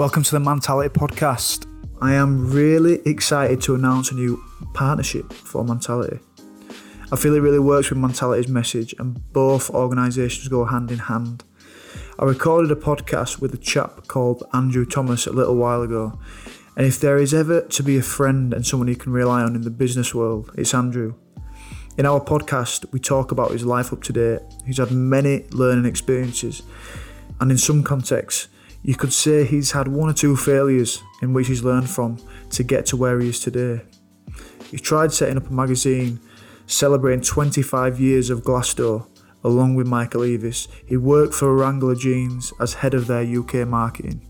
Welcome to the Mentality Podcast. I am really excited to announce a new partnership for Mentality. I feel it really works with Mentality's message, and both organisations go hand in hand. I recorded a podcast with a chap called Andrew Thomas a little while ago, and if there is ever to be a friend and someone you can rely on in the business world, it's Andrew. In our podcast, we talk about his life up to date. He's had many learning experiences, and in some contexts, you could say he's had one or two failures in which he's learned from to get to where he is today. He tried setting up a magazine celebrating 25 years of Glassdoor along with Michael Eavis. He worked for Wrangler Jeans as head of their UK marketing.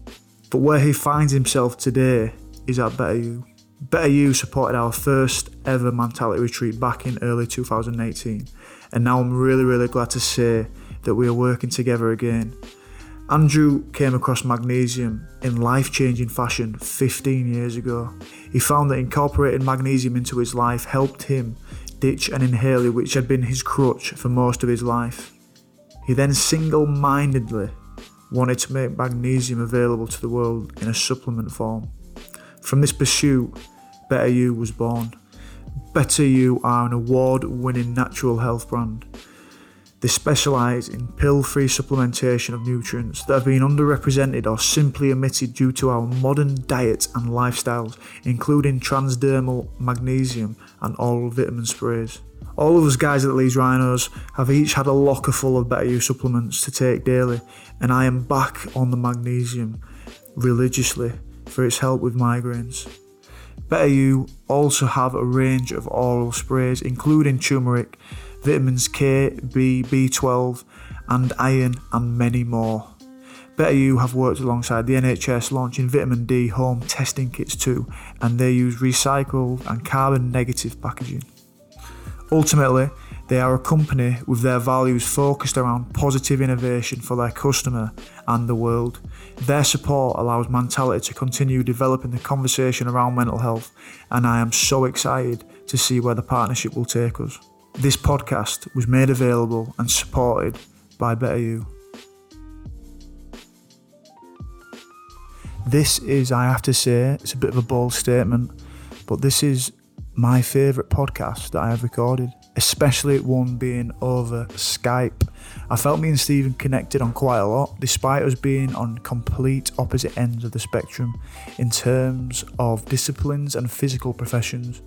But where he finds himself today is at Better You. Better You supported our first ever mentality retreat back in early 2018, and now I'm really, really glad to say that we are working together again Andrew came across magnesium in life changing fashion 15 years ago. He found that incorporating magnesium into his life helped him ditch an inhaler which had been his crutch for most of his life. He then single mindedly wanted to make magnesium available to the world in a supplement form. From this pursuit, Better You was born. Better You are an award winning natural health brand they specialise in pill free supplementation of nutrients that have been underrepresented or simply omitted due to our modern diet and lifestyles, including transdermal magnesium and oral vitamin sprays. All of us guys at Leeds Rhinos have each had a locker full of Better You supplements to take daily, and I am back on the magnesium religiously for its help with migraines. Better You also have a range of oral sprays, including turmeric vitamins K, B, B12, and iron, and many more. Better You have worked alongside the NHS launching vitamin D home testing kits too, and they use recycled and carbon negative packaging. Ultimately, they are a company with their values focused around positive innovation for their customer and the world. Their support allows Mentality to continue developing the conversation around mental health, and I am so excited to see where the partnership will take us. This podcast was made available and supported by Better You. This is, I have to say, it's a bit of a bold statement, but this is my favourite podcast that I have recorded, especially one being over Skype. I felt me and Stephen connected on quite a lot, despite us being on complete opposite ends of the spectrum in terms of disciplines and physical professions.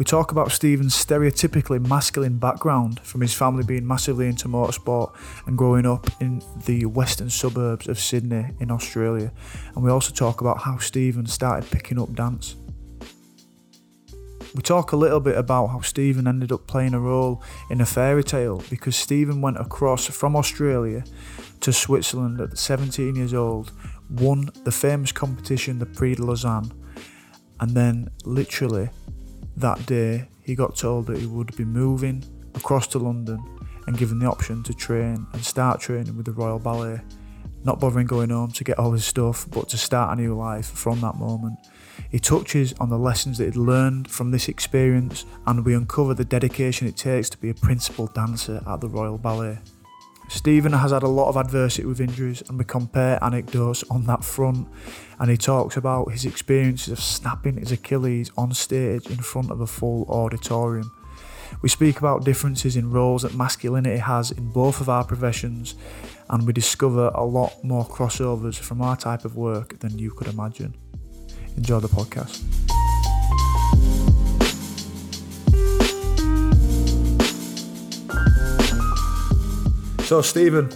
We talk about Stephen's stereotypically masculine background from his family being massively into motorsport and growing up in the western suburbs of Sydney in Australia. And we also talk about how Stephen started picking up dance. We talk a little bit about how Stephen ended up playing a role in a fairy tale because Stephen went across from Australia to Switzerland at 17 years old, won the famous competition, the Prix de Lausanne, and then literally that day, he got told that he would be moving across to London and given the option to train and start training with the Royal Ballet. Not bothering going home to get all his stuff, but to start a new life from that moment. He touches on the lessons that he'd learned from this experience, and we uncover the dedication it takes to be a principal dancer at the Royal Ballet. Stephen has had a lot of adversity with injuries, and we compare anecdotes on that front. And he talks about his experiences of snapping his Achilles on stage in front of a full auditorium. We speak about differences in roles that masculinity has in both of our professions, and we discover a lot more crossovers from our type of work than you could imagine. Enjoy the podcast. So, Stephen,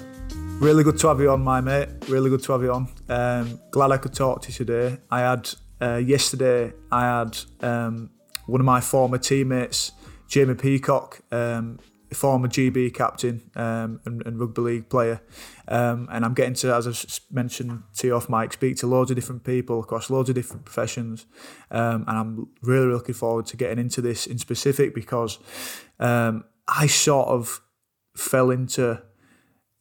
really good to have you on, my mate. Really good to have you on. Um, glad I could talk to you today. I had uh, yesterday. I had um, one of my former teammates, Jamie Peacock, um, former GB captain um, and, and, rugby league player, um, and I'm getting to, as I mentioned to you off mic, speak to loads of different people across loads of different professions, um, and I'm really looking forward to getting into this in specific because I sort of fell into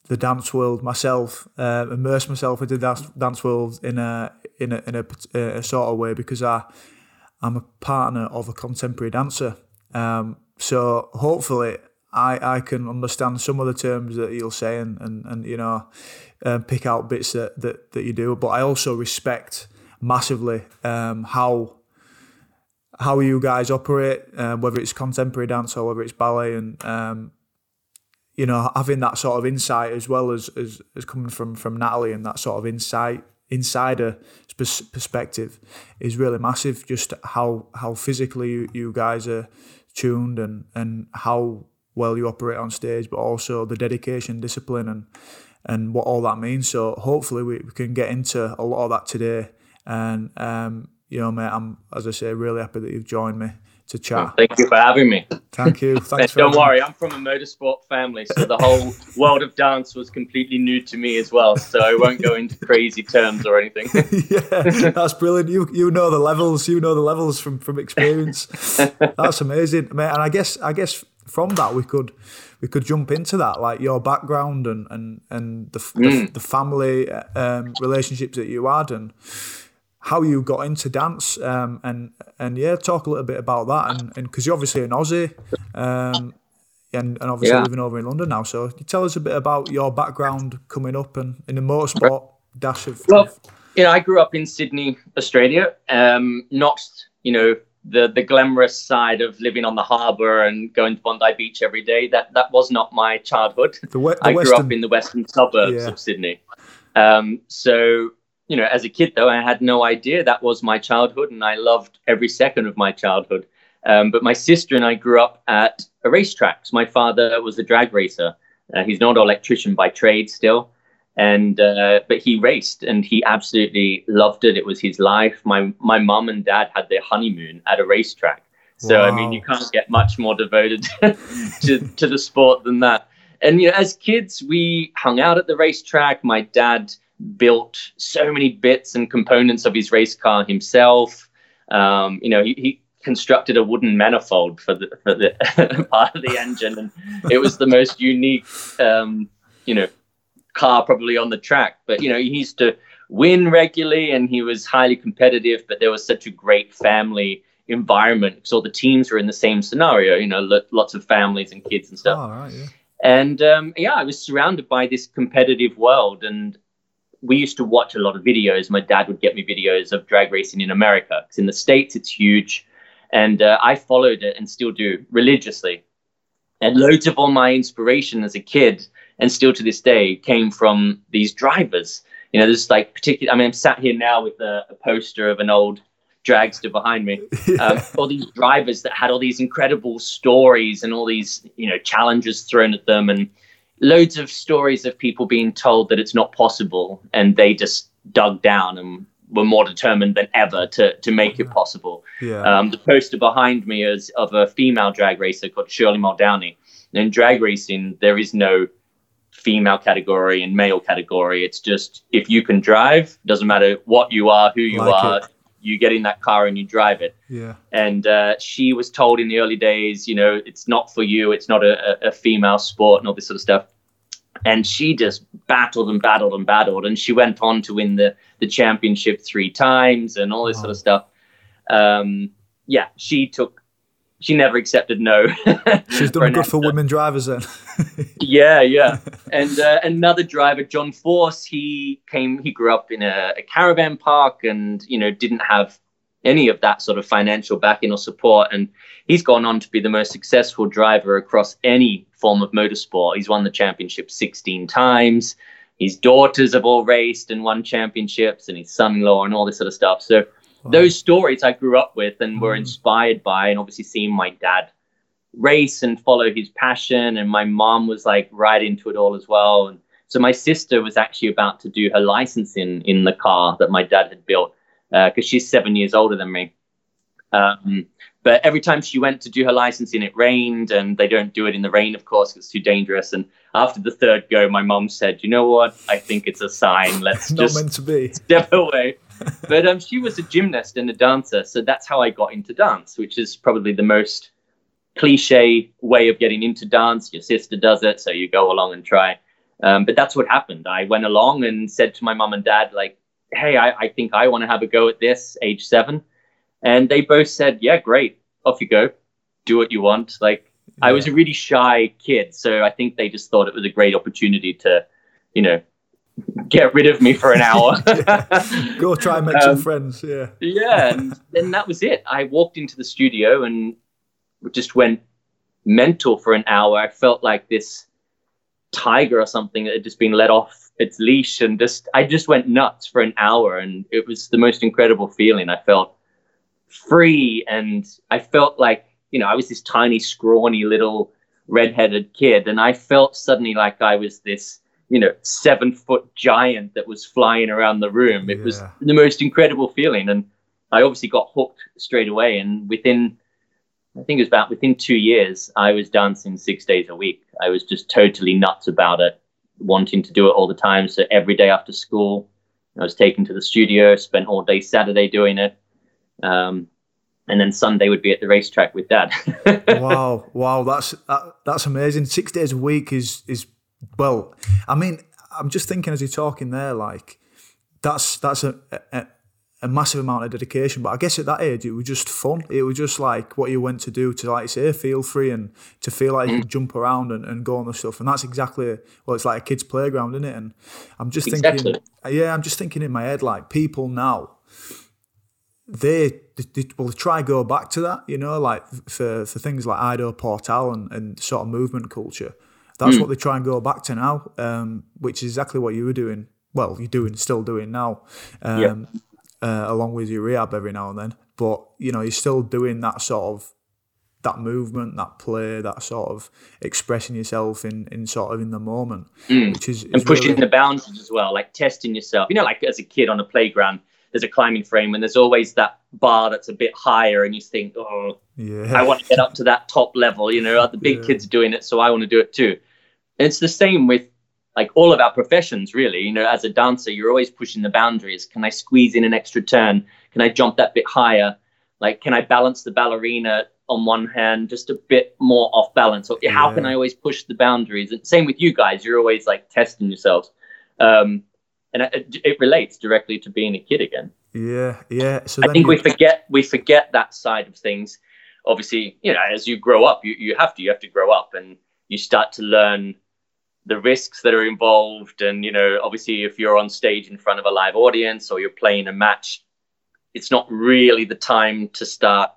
the dance world myself, uh, immerse myself into the dance, dance world in a in a in a, a, sort of way because I I'm a partner of a contemporary dancer. Um, so hopefully I, I can understand some of the terms that you'll say and, and, and you know, uh, pick out bits that, that, that you do. But I also respect massively um, how how you guys operate, uh, whether it's contemporary dance or whether it's ballet, and um, you know having that sort of insight as well as, as as coming from from Natalie and that sort of insight insider perspective is really massive. Just how how physically you, you guys are tuned and and how well you operate on stage, but also the dedication, discipline, and and what all that means. So hopefully we, we can get into a lot of that today. And um, you know, mate, I'm as I say, really happy that you've joined me to chat. Thank you for having me. Thank you. Thanks. Don't worry, I'm from a motorsport family, so the whole world of dance was completely new to me as well. So I won't go into crazy terms or anything. yeah, that's brilliant. You you know the levels. You know the levels from from experience. that's amazing, mate. And I guess I guess from that we could we could jump into that, like your background and and and the mm. the, the, family um, relationships that you had and how you got into dance um, and and yeah, talk a little bit about that and because you're obviously an Aussie. Um, and, and obviously yeah. living over in London now. So, you tell us a bit about your background coming up and in the motorsport dash of. Well, you know, I grew up in Sydney, Australia. Um, not you know the the glamorous side of living on the harbour and going to Bondi Beach every day. That that was not my childhood. The, the I grew up in the western suburbs yeah. of Sydney. Um, so you know, as a kid though, I had no idea that was my childhood, and I loved every second of my childhood. Um, but my sister and I grew up at a racetrack. My father was a drag racer. Uh, he's not an electrician by trade still, and uh, but he raced and he absolutely loved it. It was his life. My my mom and dad had their honeymoon at a racetrack. So wow. I mean, you can't get much more devoted to to the sport than that. And you know, as kids, we hung out at the racetrack. My dad built so many bits and components of his race car himself. Um, you know, he, he constructed a wooden manifold for the for the part of the engine, and it was the most unique, um, you know, car probably on the track. But you know, he used to win regularly, and he was highly competitive. But there was such a great family environment because all the teams were in the same scenario. You know, lots of families and kids and stuff. Oh, right, yeah. And um, yeah, I was surrounded by this competitive world, and we used to watch a lot of videos. My dad would get me videos of drag racing in America because in the states it's huge, and uh, I followed it and still do religiously. And loads of all my inspiration as a kid and still to this day came from these drivers. You know, there's like particular. I mean, I'm sat here now with a, a poster of an old dragster behind me. Um, all these drivers that had all these incredible stories and all these you know challenges thrown at them, and loads of stories of people being told that it's not possible, and they just dug down and were more determined than ever to to make it possible. Yeah. Um, the poster behind me is of a female drag racer called Shirley Muldowney. In drag racing, there is no female category and male category. It's just if you can drive, doesn't matter what you are, who you like are, it. you get in that car and you drive it. Yeah. And uh, she was told in the early days, you know, it's not for you. It's not a, a female sport and all this sort of stuff. And she just battled and battled and battled, and she went on to win the the championship three times and all this wow. sort of stuff. Um, yeah, she took she never accepted no. She's done good for women drivers then. yeah, yeah. And uh, another driver, John Force, he came. He grew up in a, a, caravan park, and you know didn't have any of that sort of financial backing or support. And he's gone on to be the most successful driver across any form of motorsport. He's won the championship 16 times. His daughters have all raced and won championships, and his son-in-law and all this sort of stuff. So those stories I grew up with and were mm. inspired by, and obviously seeing my dad race and follow his passion, and my mom was like right into it all as well. And so my sister was actually about to do her licensing in the car that my dad had built because uh, she's seven years older than me. Um, but every time she went to do her licensing, it rained, and they don't do it in the rain, of course, it's too dangerous. And after the third go, my mom said, "You know what? I think it's a sign. Let's just meant to be. step away." but um, she was a gymnast and a dancer, so that's how I got into dance, which is probably the most cliche way of getting into dance. Your sister does it, so you go along and try. Um, but that's what happened. I went along and said to my mom and dad, like, "Hey, I, I think I want to have a go at this." Age seven, and they both said, "Yeah, great, off you go, do what you want." Like I was a really shy kid, so I think they just thought it was a great opportunity to, you know, get rid of me for an hour. Go try and make um, some friends. Yeah. Yeah, and then that was it. I walked into the studio and just went mental for an hour. I felt like this tiger or something that had just been let off its leash and just I just went nuts for an hour and it was the most incredible feeling. I felt free and I felt like, you know, I was this tiny, scrawny little redheaded kid and I felt suddenly like I was this, you know, seven foot giant that was flying around the room. It yeah. was the most incredible feeling. And I obviously got hooked straight away and within I think it was about within two years, I was dancing six days a week. I was just totally nuts about it, wanting to do it all the time. So every day after school, I was taken to the studio, spent all day Saturday doing it. Um, and then Sunday would be at the racetrack with dad. wow, wow, that's that, that's amazing. Six days a week is is well. I mean, I'm just thinking as you're talking there, like that's that's a, a, a massive amount of dedication. But I guess at that age, it was just fun. It was just like what you went to do to, like say, feel free and to feel like you can jump around and, and go on the stuff. And that's exactly well, it's like a kid's playground, isn't it? And I'm just exactly. thinking, yeah, I'm just thinking in my head, like people now, they, they, they will try go back to that, you know, like for for things like Ido Portal and, and sort of movement culture. That's mm. what they try and go back to now, um, which is exactly what you were doing well, you're doing, still doing now. Um, yep uh, along with your rehab every now and then. But you know, you're still doing that sort of that movement, that play, that sort of expressing yourself in in sort of in the moment, mm. which is, is and pushing really... the boundaries as well, like testing yourself. You know, like as a kid on a playground, there's a climbing frame, and there's always that bar that's a bit higher, and you think, oh, yeah. I want to get up to that top level. You know, the big yeah. kids are doing it, so I want to do it too. And it's the same with like all of our professions really. You know as a dancer you're always pushing the boundaries. Can i squeeze in an extra turn? Can i jump that bit higher? Like can i balance the ballerina on one hand just a bit more off balance? Or how yeah. can i always push the boundaries? And same with you guys. You're always like testing yourselves. Um, and it, it, relates directly to being a kid again. Yeah yeah. So i think you... we forget we forget that side of things. Obviously you know as you grow up you, you have to you have to grow up and you start to learn the risks that are involved and you know obviously if you're on stage in front of a live audience or you're playing a match it's not really the time to start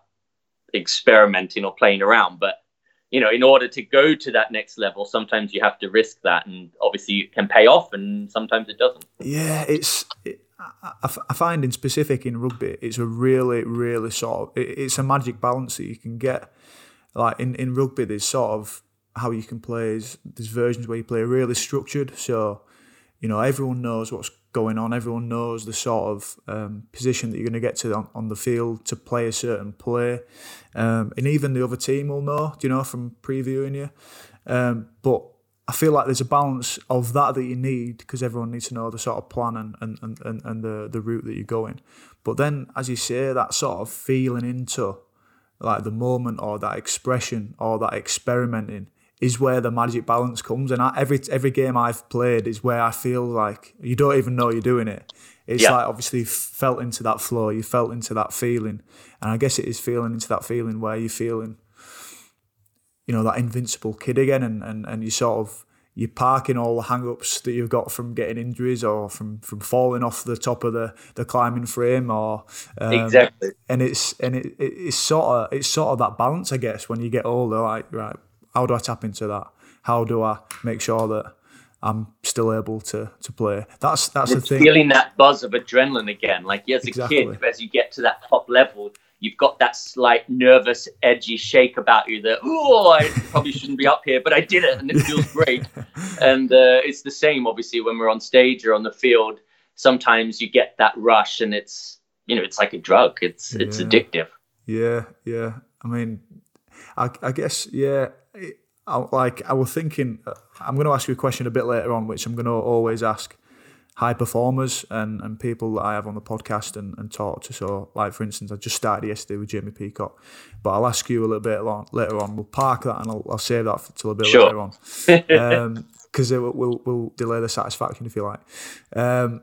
experimenting or playing around. But you know in order to go to that next level sometimes you have to risk that and obviously it can pay off and sometimes it doesn't. Yeah it's it, I, find in specific in rugby it's a really really sort of it, it's a magic balance that you can get. Like in, in rugby there's sort of how you can play is there's versions where you play really structured. So, you know, everyone knows what's going on. Everyone knows the sort of um, position that you're going to get to on, on, the field to play a certain play. Um, and even the other team will know, you know, from previewing you. Um, but I feel like there's a balance of that that you need because everyone needs to know the sort of plan and, and, and, and the, the route that you're going. But then, as you say, that sort of feeling into like the moment or that expression or that experimenting is where the magic balance comes. And I, every every game I've played is where I feel like you don't even know you're doing it. It's yeah. like obviously felt into that flow, you felt into that feeling, and I guess it is feeling into that feeling where you're feeling, you know, that invincible kid again, and and and you sort of you're parking all the hang-ups that you've got from getting injuries or from, from falling off the top of the, the climbing frame or um, exactly and it's and it, it's sort of it's sort of that balance I guess when you get older like right how do I tap into that? How do I make sure that I'm still able to to play? That's that's it's the thing. Feeling that buzz of adrenaline again, like as a exactly. kid, as you get to that top level, you've got that slight nervous, edgy shake about you that oh, I probably shouldn't be up here, but I did it, and it feels great. and uh, it's the same, obviously, when we're on stage or on the field. Sometimes you get that rush, and it's you know, it's like a drug. It's yeah. it's addictive. Yeah, yeah. I mean, I, I guess yeah. I, like I was thinking, uh, I'm going to ask you a question a bit later on, which I'm going to always ask high performers and, and people that I have on the podcast and, and talk to. So, like for instance, I just started yesterday with Jamie Peacock, but I'll ask you a little bit long, later on. We'll park that and I'll, I'll save that for, till a bit sure. later on, because um, we'll, we'll delay the satisfaction if you like. Um,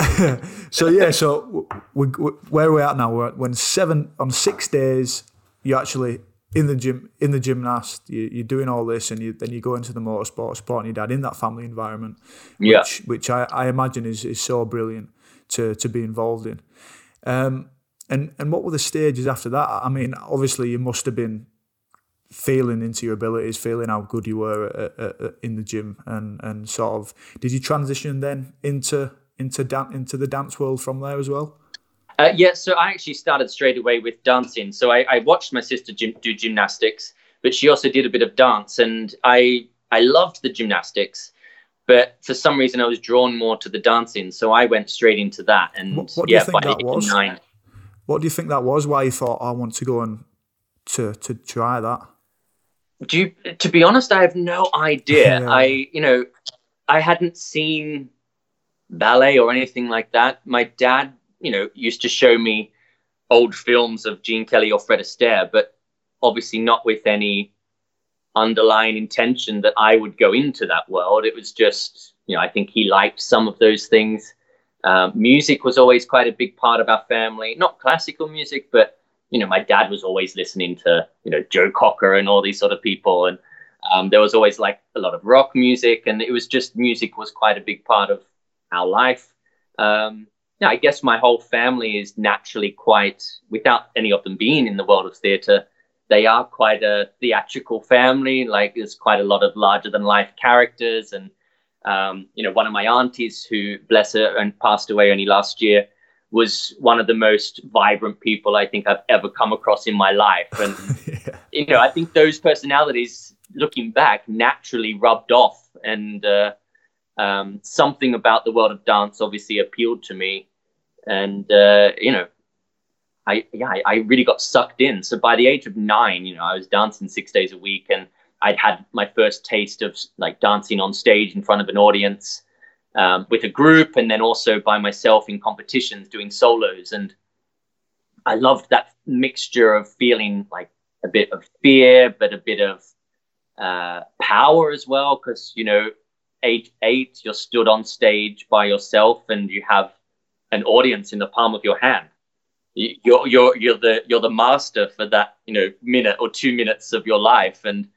so yeah, so we, we, where are we at now? We're when seven on six days you actually in the gym in the gymnast you, are doing all this and you, then you go into the motorsport supporting your dad in that family environment yeah. which, which I, I imagine is, is so brilliant to to be involved in. Um, and and what were the stages after that? I mean obviously you must have been feeling into your abilities feeling how good you were at, at, at, in the gym and and sort of did you transition then into into dan- into the dance world from there as well uh, yeah, so I actually started straight away with dancing. So I, I watched my sister gym, do gymnastics, but she also did a bit of dance, and I I loved the gymnastics, but for some reason I was drawn more to the dancing. So I went straight into that. And what, what yeah, do you think that was? Nine, what do you think that was? Why you thought I want to go and to to try that? Do you, to be honest, I have no idea. yeah. I you know I hadn't seen ballet or anything like that. My dad you know, used to show me old films of Gene Kelly or Fred Astaire, but obviously not with any underlying intention that I would go into that world. It was just, you know, I think he liked some of those things. Um, music was always quite a big part of our family, not classical music, but you know, my dad was always listening to, you know, Joe Cocker and all these sort of people. And um, there was always like a lot of rock music. And it was just music was quite a big part of our life. Um, yeah, I guess my whole family is naturally quite, without any of them being in the world of theatre, they are quite a theatrical family. Like there's quite a lot of larger than life characters. And, um, you know, one of my aunties who, bless her, and passed away only last year, was one of the most vibrant people I think I've ever come across in my life. And, yeah. you know, I think those personalities, looking back, naturally rubbed off. And, uh, um, something about the world of dance obviously appealed to me, and uh, you know, I yeah, I, I, really got sucked in. So by the age of nine, you know, I was dancing six days a week, and I'd had my first taste of like dancing on stage in front of an audience um, with a group, and then also by myself in competitions doing solos, and I loved that mixture of feeling like a bit of fear, but a bit of uh, power as well, because you know age eight, you're stood on stage by yourself and you have an audience in the palm of your hand. You're you're you're the you're the master for that you know minute or two minutes of your life, and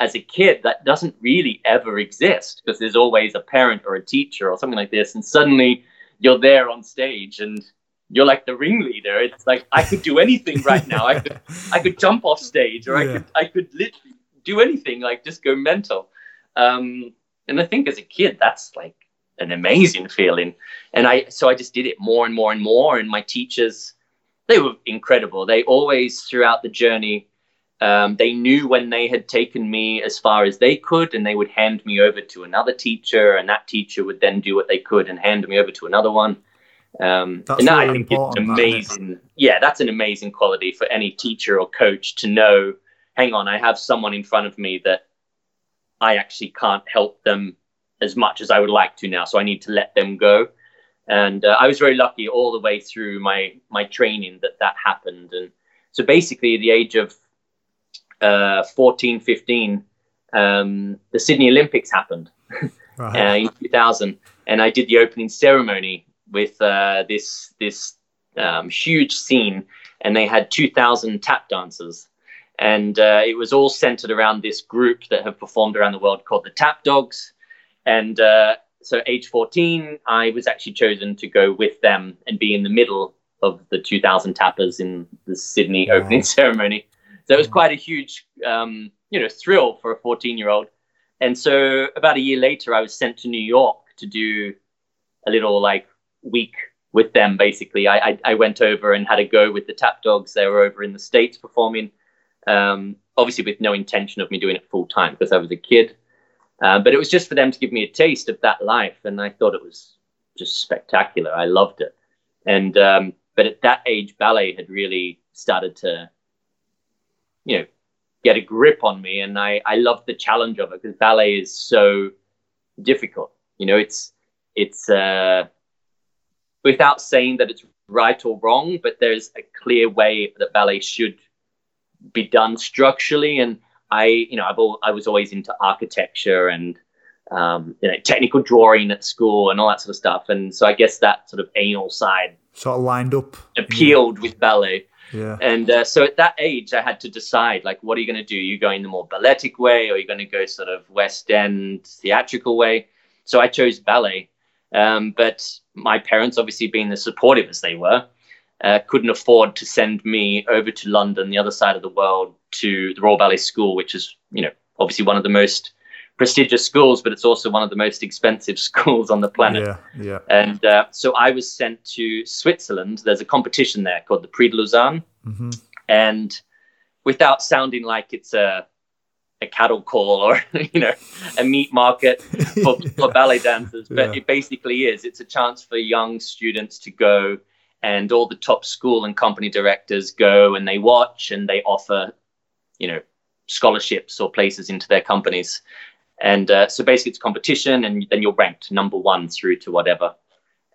as a kid, that doesn't really ever exist because there's always a parent or a teacher or something like this, and suddenly you're there on stage and you're like the ringleader. It's like I could do anything right now. I could I could jump off stage or yeah. I could I could literally do anything, like just go mental. Um, and I think as a kid, that's like an amazing feeling. And I, so I just did it more and more and more. And my teachers, they were incredible. They always, throughout the journey, um, they knew when they had taken me as far as they could, and they would hand me over to another teacher, and that teacher would then do what they could and hand me over to another one. Um, and that really I think it's amazing. That, yeah, that's an amazing quality for any teacher or coach to know. Hang on, I have someone in front of me that I actually can't help them as much as I would like to now. So I need to let them go. And uh, I was very lucky all the way through my my training that that happened. And so basically, at the age of uh, 14, 15, um, the Sydney Olympics happened right. uh, in 2000, and I did the opening ceremony with uh, this this um, huge scene, and they had 2,000 tap dancers and uh, it was all centered around this group that have performed around the world called the Tap Dogs. And uh, so, age 14, I was actually chosen to go with them and be in the middle of the 2,000 tappers in the Sydney wow. opening ceremony. So it was quite a huge, um, you know, thrill for a 14-year-old. And so, about a year later, I was sent to New York to do a little like week with them. Basically, I, I, I went over and had a go with the Tap Dogs. They were over in the states performing um, obviously, with no intention of me doing it full time because I was a kid. Uh, but it was just for them to give me a taste of that life, and I thought it was just spectacular. I loved it, and um, but at that age, ballet had really started to, you know, get a grip on me, and I I loved the challenge of it because ballet is so difficult. You know, it's it's uh, without saying that it's right or wrong, but there's a clear way that ballet should be done structurally. And I, you know, I've all, I was always into architecture and um, you know technical drawing at school and all that sort of stuff. And so I guess that sort of anal side sort of lined up appealed yeah. with ballet. Yeah. And uh, so at that age, I had to decide like, what are you going to do? Are you going the more balletic way, or are you going to go sort of West End theatrical way? So I chose ballet. Um, but my parents, obviously being as supportive as they were, uh, couldn't afford to send me over to London, the other side of the world, to the Royal Ballet School, which is, you know, obviously one of the most prestigious schools, but it's also one of the most expensive schools on the planet. Yeah, yeah. And uh, so I was sent to Switzerland. There's a competition there called the Prix de Lausanne, hmm and without sounding like it's a a cattle call or you know a meat market for, for ballet dancers, but Yeah. it basically is. It's a chance for young students to go, and all the top school and company directors go and they watch and they offer, you know, scholarships or places into their companies. And uh, so basically, it's competition, and then you're ranked number one through to whatever.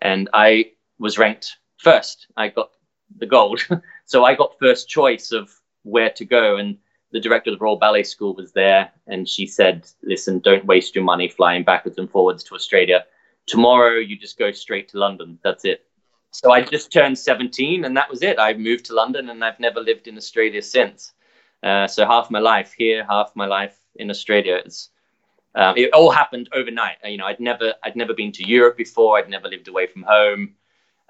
And I was ranked first. I got the gold, so I got first choice of where to go. And the director of the Royal Ballet School was there, and she said, "Listen, don't waste your money flying backwards and forwards to Australia. Tomorrow, you just go straight to London. That's it." So I just turned 17, and that was it. I moved to London, and I've never lived in Australia since. Uh, so half my life here, half my life in Australia. It's um, it all happened overnight. You know, I'd never I'd never been to Europe before. I'd never lived away from home.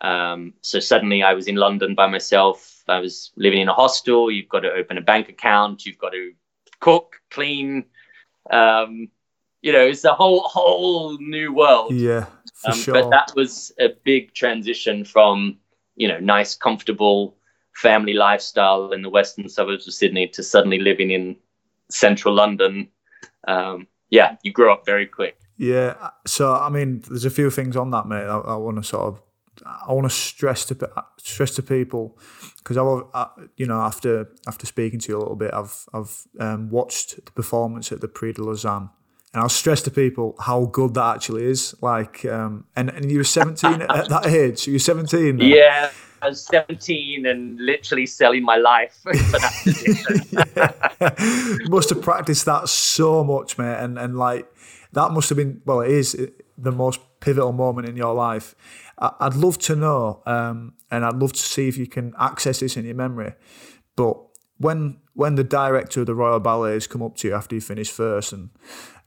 Um, so suddenly I was in London by myself. I was living in a hostel. You've got to open a bank account. You've got to cook, clean. Um, you know, it's a whole whole new world. Yeah, Um, sure. But that was a big transition from, you know, nice, comfortable family lifestyle in the western suburbs of Sydney to suddenly living in central London. Um, yeah, you grow up very quick. Yeah. So I mean, there's a few things on that, mate. I, I want to sort of, I want to stress to stress to people because I, I, you know, after after speaking to you a little bit, I've I've um, watched the performance at the Prix de Lausanne. And I'll stress to people how good that actually is. Like, um, and, and you were 17 at that age. So you're 17. then? Yeah, I was 17 and literally selling my life for that position. you must have practiced that so much, mate, and and like that must have been well, it is the most pivotal moment in your life. I- I'd love to know, um, and I'd love to see if you can access this in your memory. But when when the director of the Royal Ballet has come up to you after you finish first, and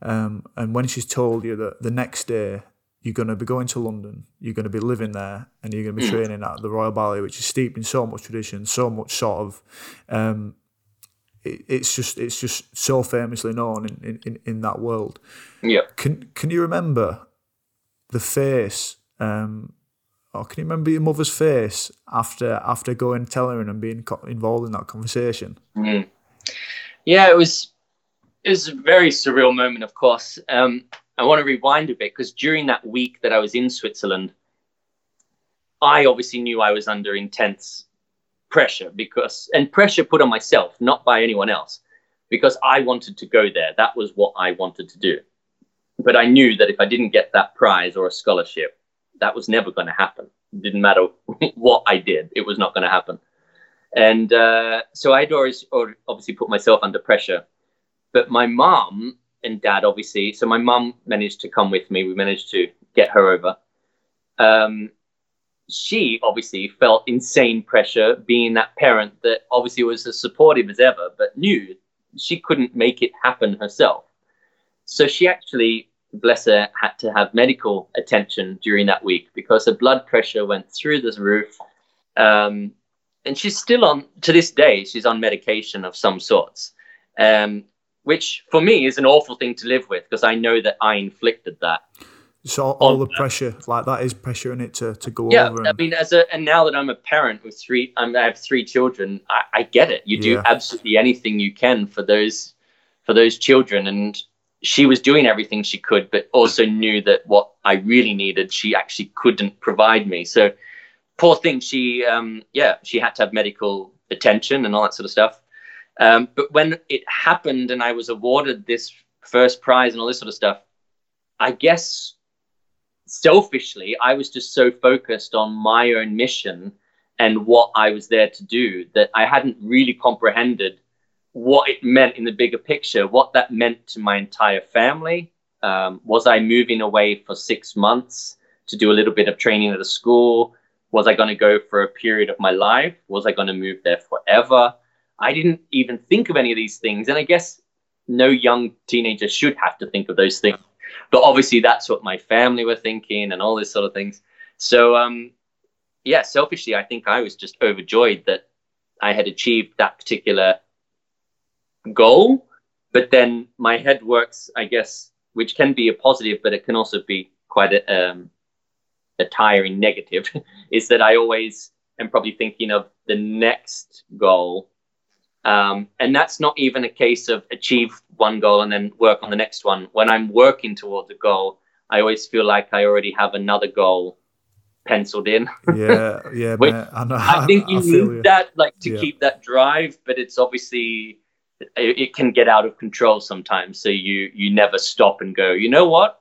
um, and when she's told you that the next day you're going to be going to London, you're going to be living there, and you're going to be training at the Royal Ballet, which is steeped in so much tradition, so much sort of um, it, it's just it's just so famously known in, in, in that world. yeah. Can can you remember the face, um, or can you remember your mother's face after after going telling her and being co- involved in that conversation? Mm. Yeah, it was it was a very surreal moment, of course. Um, I want to rewind a bit because during that week that I was in Switzerland, I obviously knew I was under intense pressure because and pressure put on myself, not by anyone else, because I wanted to go there. That was what I wanted to do. But I knew that if I didn't get that prize or a scholarship, that was never going to happen. It didn't matter what I did, it was not going to happen. And uh, so I'd always obviously put myself under pressure. But my mom and dad, obviously, so my mom managed to come with me. We managed to get her over. Um, she obviously felt insane pressure being that parent that obviously was as supportive as ever, but knew she couldn't make it happen herself. So she actually, bless her, had to have medical attention during that week because her blood pressure went through the roof. Um, and she's still on, to this day, she's on medication of some sorts, um, which for me is an awful thing to live with because I know that I inflicted that. So all the pressure, like that, is pressure in it to, to go Yeah, over. I And, mean, as a and now that I'm a parent with three, I'm, I have three children. I, I get it. You do Yeah. absolutely anything you can for those for those children, and she was doing everything she could, but also knew that what I really needed, she actually couldn't provide me. So, poor thing, she um, yeah, she had to have medical attention and all that sort of stuff. Um, but when it happened and I was awarded this first prize and all this sort of stuff, I guess selfishly, I was just so focused on my own mission and what I was there to do that I hadn't really comprehended what it meant in the bigger picture, what that meant to my entire family. Um, was I moving away for six months to do a little bit of training at a school? Was I going to go for a period of my life? Was I going to move there forever? I didn't even think of any of these things. And I guess no young teenager should have to think of those things. But obviously, that's what my family were thinking and all this sort of things. So, um, yeah, selfishly, I think I was just overjoyed that I had achieved that particular goal. But then my head works, I guess, which can be a positive, but it can also be quite a, um, a tiring negative, is that I always am probably thinking of the next goal um, and that's not even a case of achieve one goal and then work on the next one. When I'm working towards a goal, I always feel like I already have another goal penciled in. Yeah, yeah, man. I, know, I think you I need you. that like to yeah. keep that drive, but it's obviously it, it, can get out of control sometimes. So you you never stop and go. You know what?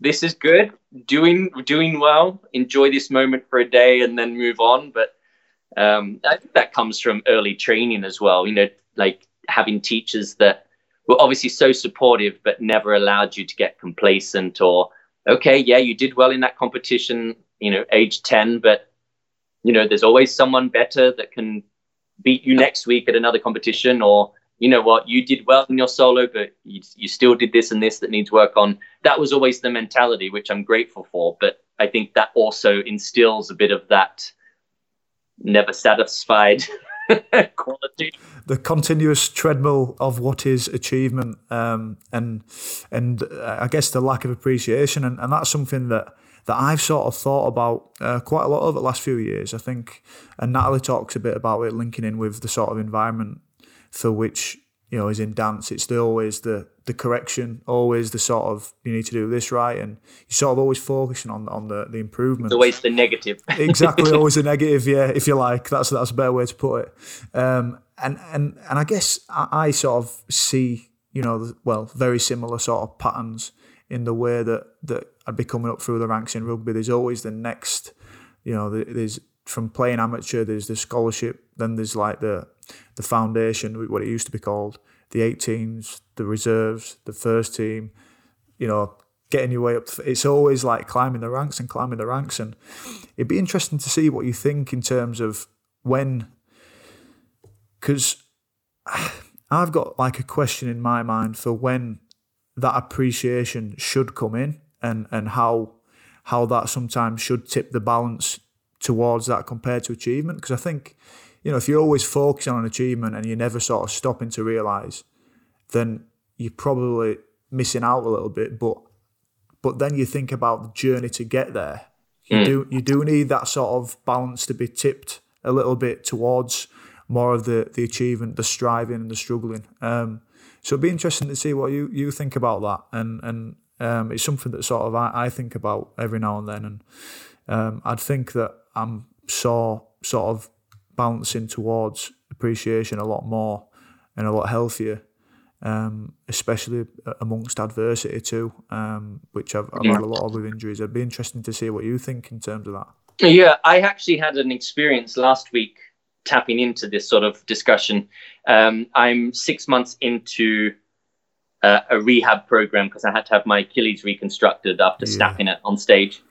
This is good. Doing doing well. Enjoy this moment for a day and then move on. But um, I think that comes from early training as well. You know, like having teachers that were obviously so supportive, but never allowed you to get complacent or, okay, yeah, you did well in that competition, you know, age 10, but, you know, there's always someone better that can beat you next week at another competition or, you know what, you did well in your solo, but you, you still did this and this that needs work on. That was always the mentality, which I'm grateful for. But I think that also instills a bit of that never satisfied quality. The continuous treadmill of what is achievement, um, and and uh, I guess the lack of appreciation, and, and that's something that that I've sort of thought about uh, quite a lot over the last few years. I think, and Natalie talks a bit about it, linking in with the sort of environment for which you know is in dance. It's the, always the the correction, always the sort of you need to do this right, and you're sort of always focusing on on the the improvement. Always the negative. exactly, always the negative. Yeah, if you like, that's that's a better way to put it. Um, and and and I guess I, I sort of see you know well very similar sort of patterns in the way that that I'd be coming up through the ranks in rugby. There's always the next, you know, there's from playing amateur. There's the scholarship. Then there's like the the foundation, what it used to be called, the 18s, the reserves, the first team, you know, getting your way up. It's always like climbing the ranks and climbing the ranks. And it'd be interesting to see what you think in terms of when, because I've got like a question in my mind for when that appreciation should come in and, and how how that sometimes should tip the balance towards that compared to achievement. Because I think you know, if you're always focusing on achievement and you're never sort of stopping to realize, then you're probably missing out a little bit. But but then you think about the journey to get there. You mm. do you do need that sort of balance to be tipped a little bit towards more of the the achievement, the striving and the struggling. Um, so it'd be interesting to see what you you think about that. And and um, it's something that sort of I, I think about every now and then. And um, I'd think that I'm so sort of balancing towards appreciation a lot more and a lot healthier, um, especially amongst adversity too, um, which I've, I've had a lot of with injuries. It'd be interesting to see what you think in terms of that. Yeah, I actually had an experience last week tapping into this sort of discussion. Um, I'm six months into uh, a rehab program because I had to have my Achilles reconstructed after yeah. snapping it on stage.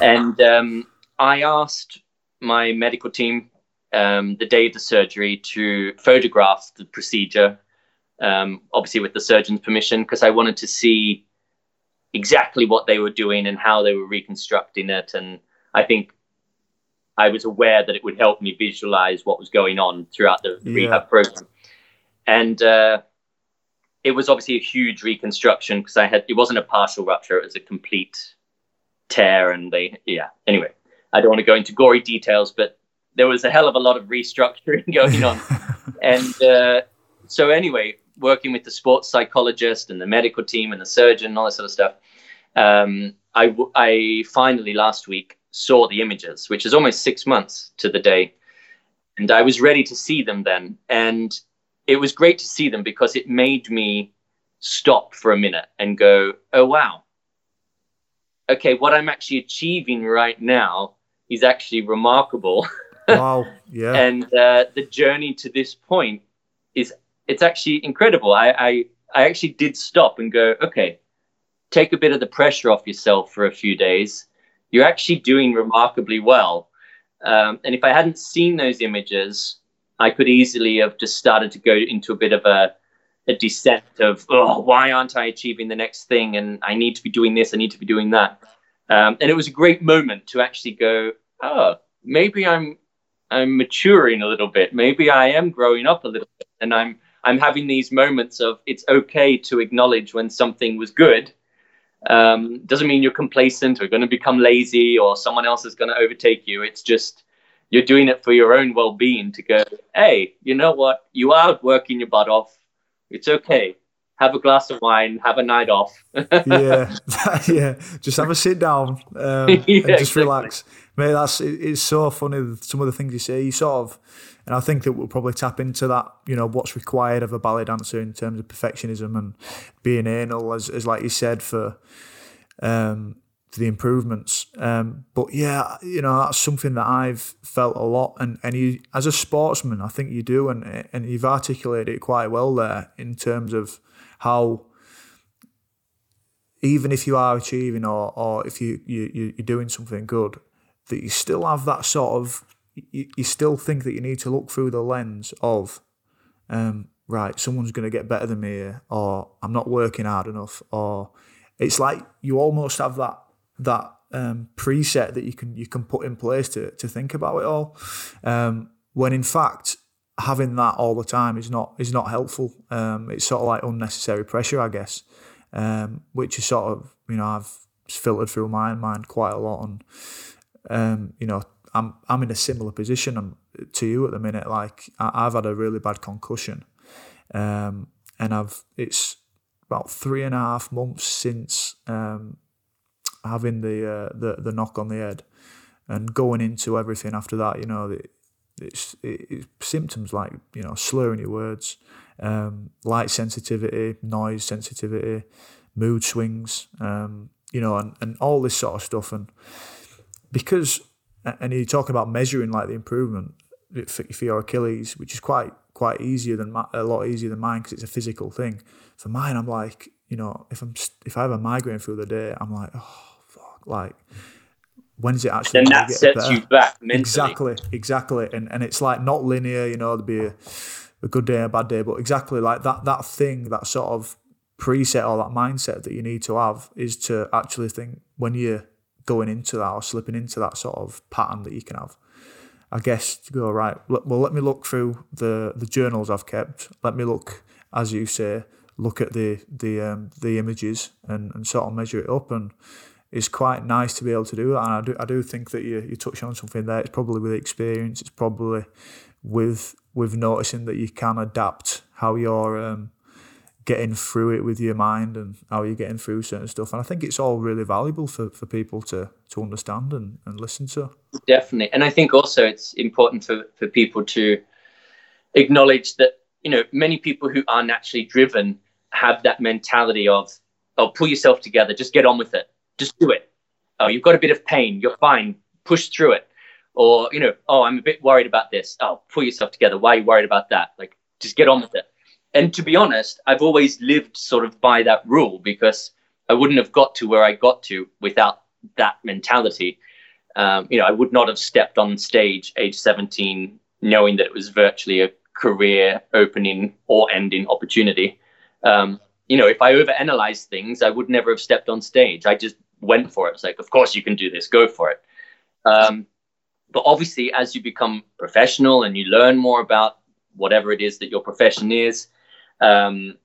and um, I asked my medical team um, the day of the surgery to photograph the procedure, um, obviously with the surgeon's permission, because I wanted to see exactly what they were doing and how they were reconstructing it. And I think I was aware that it would help me visualize what was going on throughout the yeah. rehab program. And uh, it was obviously a huge reconstruction because I had it wasn't a partial rupture; it was a complete tear. And they, yeah. Anyway, I don't want to go into gory details, but there was a hell of a lot of restructuring going on. and uh, so, anyway, working with the sports psychologist and the medical team and the surgeon and all that sort of stuff, um, I, I finally last week saw the images, which is almost six months to the day. And I was ready to see them then. And it was great to see them because it made me stop for a minute and go, oh, wow. Okay, what I'm actually achieving right now is actually remarkable. Wow. Yeah. and uh, the journey to this point is it's actually incredible. I, I I actually did stop and go, okay, take a bit of the pressure off yourself for a few days. you're actually doing remarkably well. Um, and if I hadn't seen those images, I could easily have just started to go into a bit of a, a descent of, oh, why aren't I achieving the next thing? And I need to be doing this, I need to be doing that. Um, and it was a great moment to actually go, oh, maybe I'm I'm maturing a little bit. Maybe I am growing up a little bit, and I'm I'm having these moments of it's okay to acknowledge when something was good. Um, doesn't mean you're complacent or going to become lazy or someone else is going to overtake you. It's just you're doing it for your own well-being to go. Hey, you know what? You are working your butt off. It's okay have a glass of wine, have a night off. yeah, yeah. Just have a sit down um, yeah, and just exactly. relax. Mate, that's it, it's so funny. Some of the things you say, you sort of, and I think that we'll probably tap into that. You know, what's required of a ballet dancer in terms of perfectionism and being anal, as, as like you said, for um, for the improvements. Um, but yeah, you know, that's something that I've felt a lot. And and you, as a sportsman, I think you do, and and you've articulated it quite well there in terms of how even if you are achieving or, or if you, you, you're doing something good, that you still have that sort of, you, you still think that you need to look through the lens of, um, right, someone's going to get better than me here, or I'm not working hard enough, or it's like you almost have that, that um, preset that you can you can put in place to to think about it all. Um, when in fact, having that all the time is not is not helpful. Um, it's sort of like unnecessary pressure, I guess, um, which is sort of you know I've filtered through my mind quite a lot. And um, you know I'm I'm in a similar position um, to you at the minute. Like I, have had a really bad concussion, um, and I've it's about three and a half months since um, having the uh, the the knock on the head and going into everything after that. You know. It's, it's symptoms like you know slurring your words, um, light sensitivity, noise sensitivity, mood swings, um, you know, and, and all this sort of stuff. And because and you're talking about measuring like the improvement for, for your Achilles, which is quite quite easier than a lot easier than mine because it's a physical thing. For mine, I'm like, you know, if I'm if I have a migraine through the day, I'm like, oh fuck, like when's it actually? Then that sets you back mentally. Exactly, exactly, and and it's like not linear. You know, there'd be a, a good day, a bad day, but exactly like that that thing, that sort of preset or that mindset that you need to have is to actually think when you're going into that or slipping into that sort of pattern that you can have. I guess to go right. Well, let me look through the the journals I've kept. Let me look, as you say, look at the the um, the images and, and sort of measure it up and it's quite nice to be able to do that. And I do, I do think that you, you touch on something there. It's probably with experience. It's probably with with noticing that you can adapt how you're um, getting through it with your mind and how you're getting through certain stuff. And I think it's all really valuable for, for people to to understand and, and listen to. Definitely. And I think also it's important for, for people to acknowledge that, you know, many people who are naturally driven have that mentality of, oh, pull yourself together, just get on with it just do it. Oh, you've got a bit of pain. You're fine. Push through it. Or, you know, oh, I'm a bit worried about this. Oh, pull yourself together. Why are you worried about that? Like, just get on with it. And to be honest, I've always lived sort of by that rule because I wouldn't have got to where I got to without that mentality. Um, you know, I would not have stepped on stage age 17 knowing that it was virtually a career opening or ending opportunity. Um, you know, if I overanalyze things, I would never have stepped on stage. I just went for it. It's like, of course you can do this, go for it. Um, but obviously, as you become professional and you learn more about whatever it is that your profession is, um,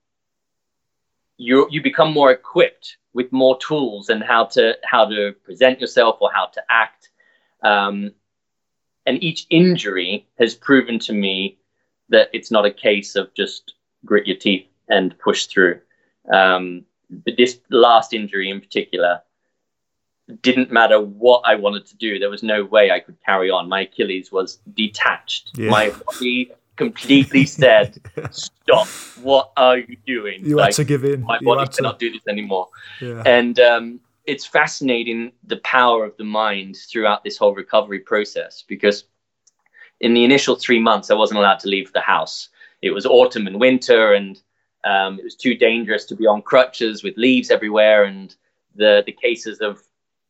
you you become more equipped with more tools and how to how to present yourself or how to act. Um, and each injury has proven to me that it's not a case of just grit your teeth and push through. Um, but this last injury in particular didn't matter what I wanted to do. There was no way I could carry on. My Achilles was detached. Yeah. My body completely said, "Stop! What are you doing?" You like, had to give in. My body cannot do this anymore. Yeah. And um, it's fascinating the power of the mind throughout this whole recovery process because in the initial three months, I wasn't allowed to leave the house. It was autumn and winter, and um, it was too dangerous to be on crutches with leaves everywhere, and the the cases of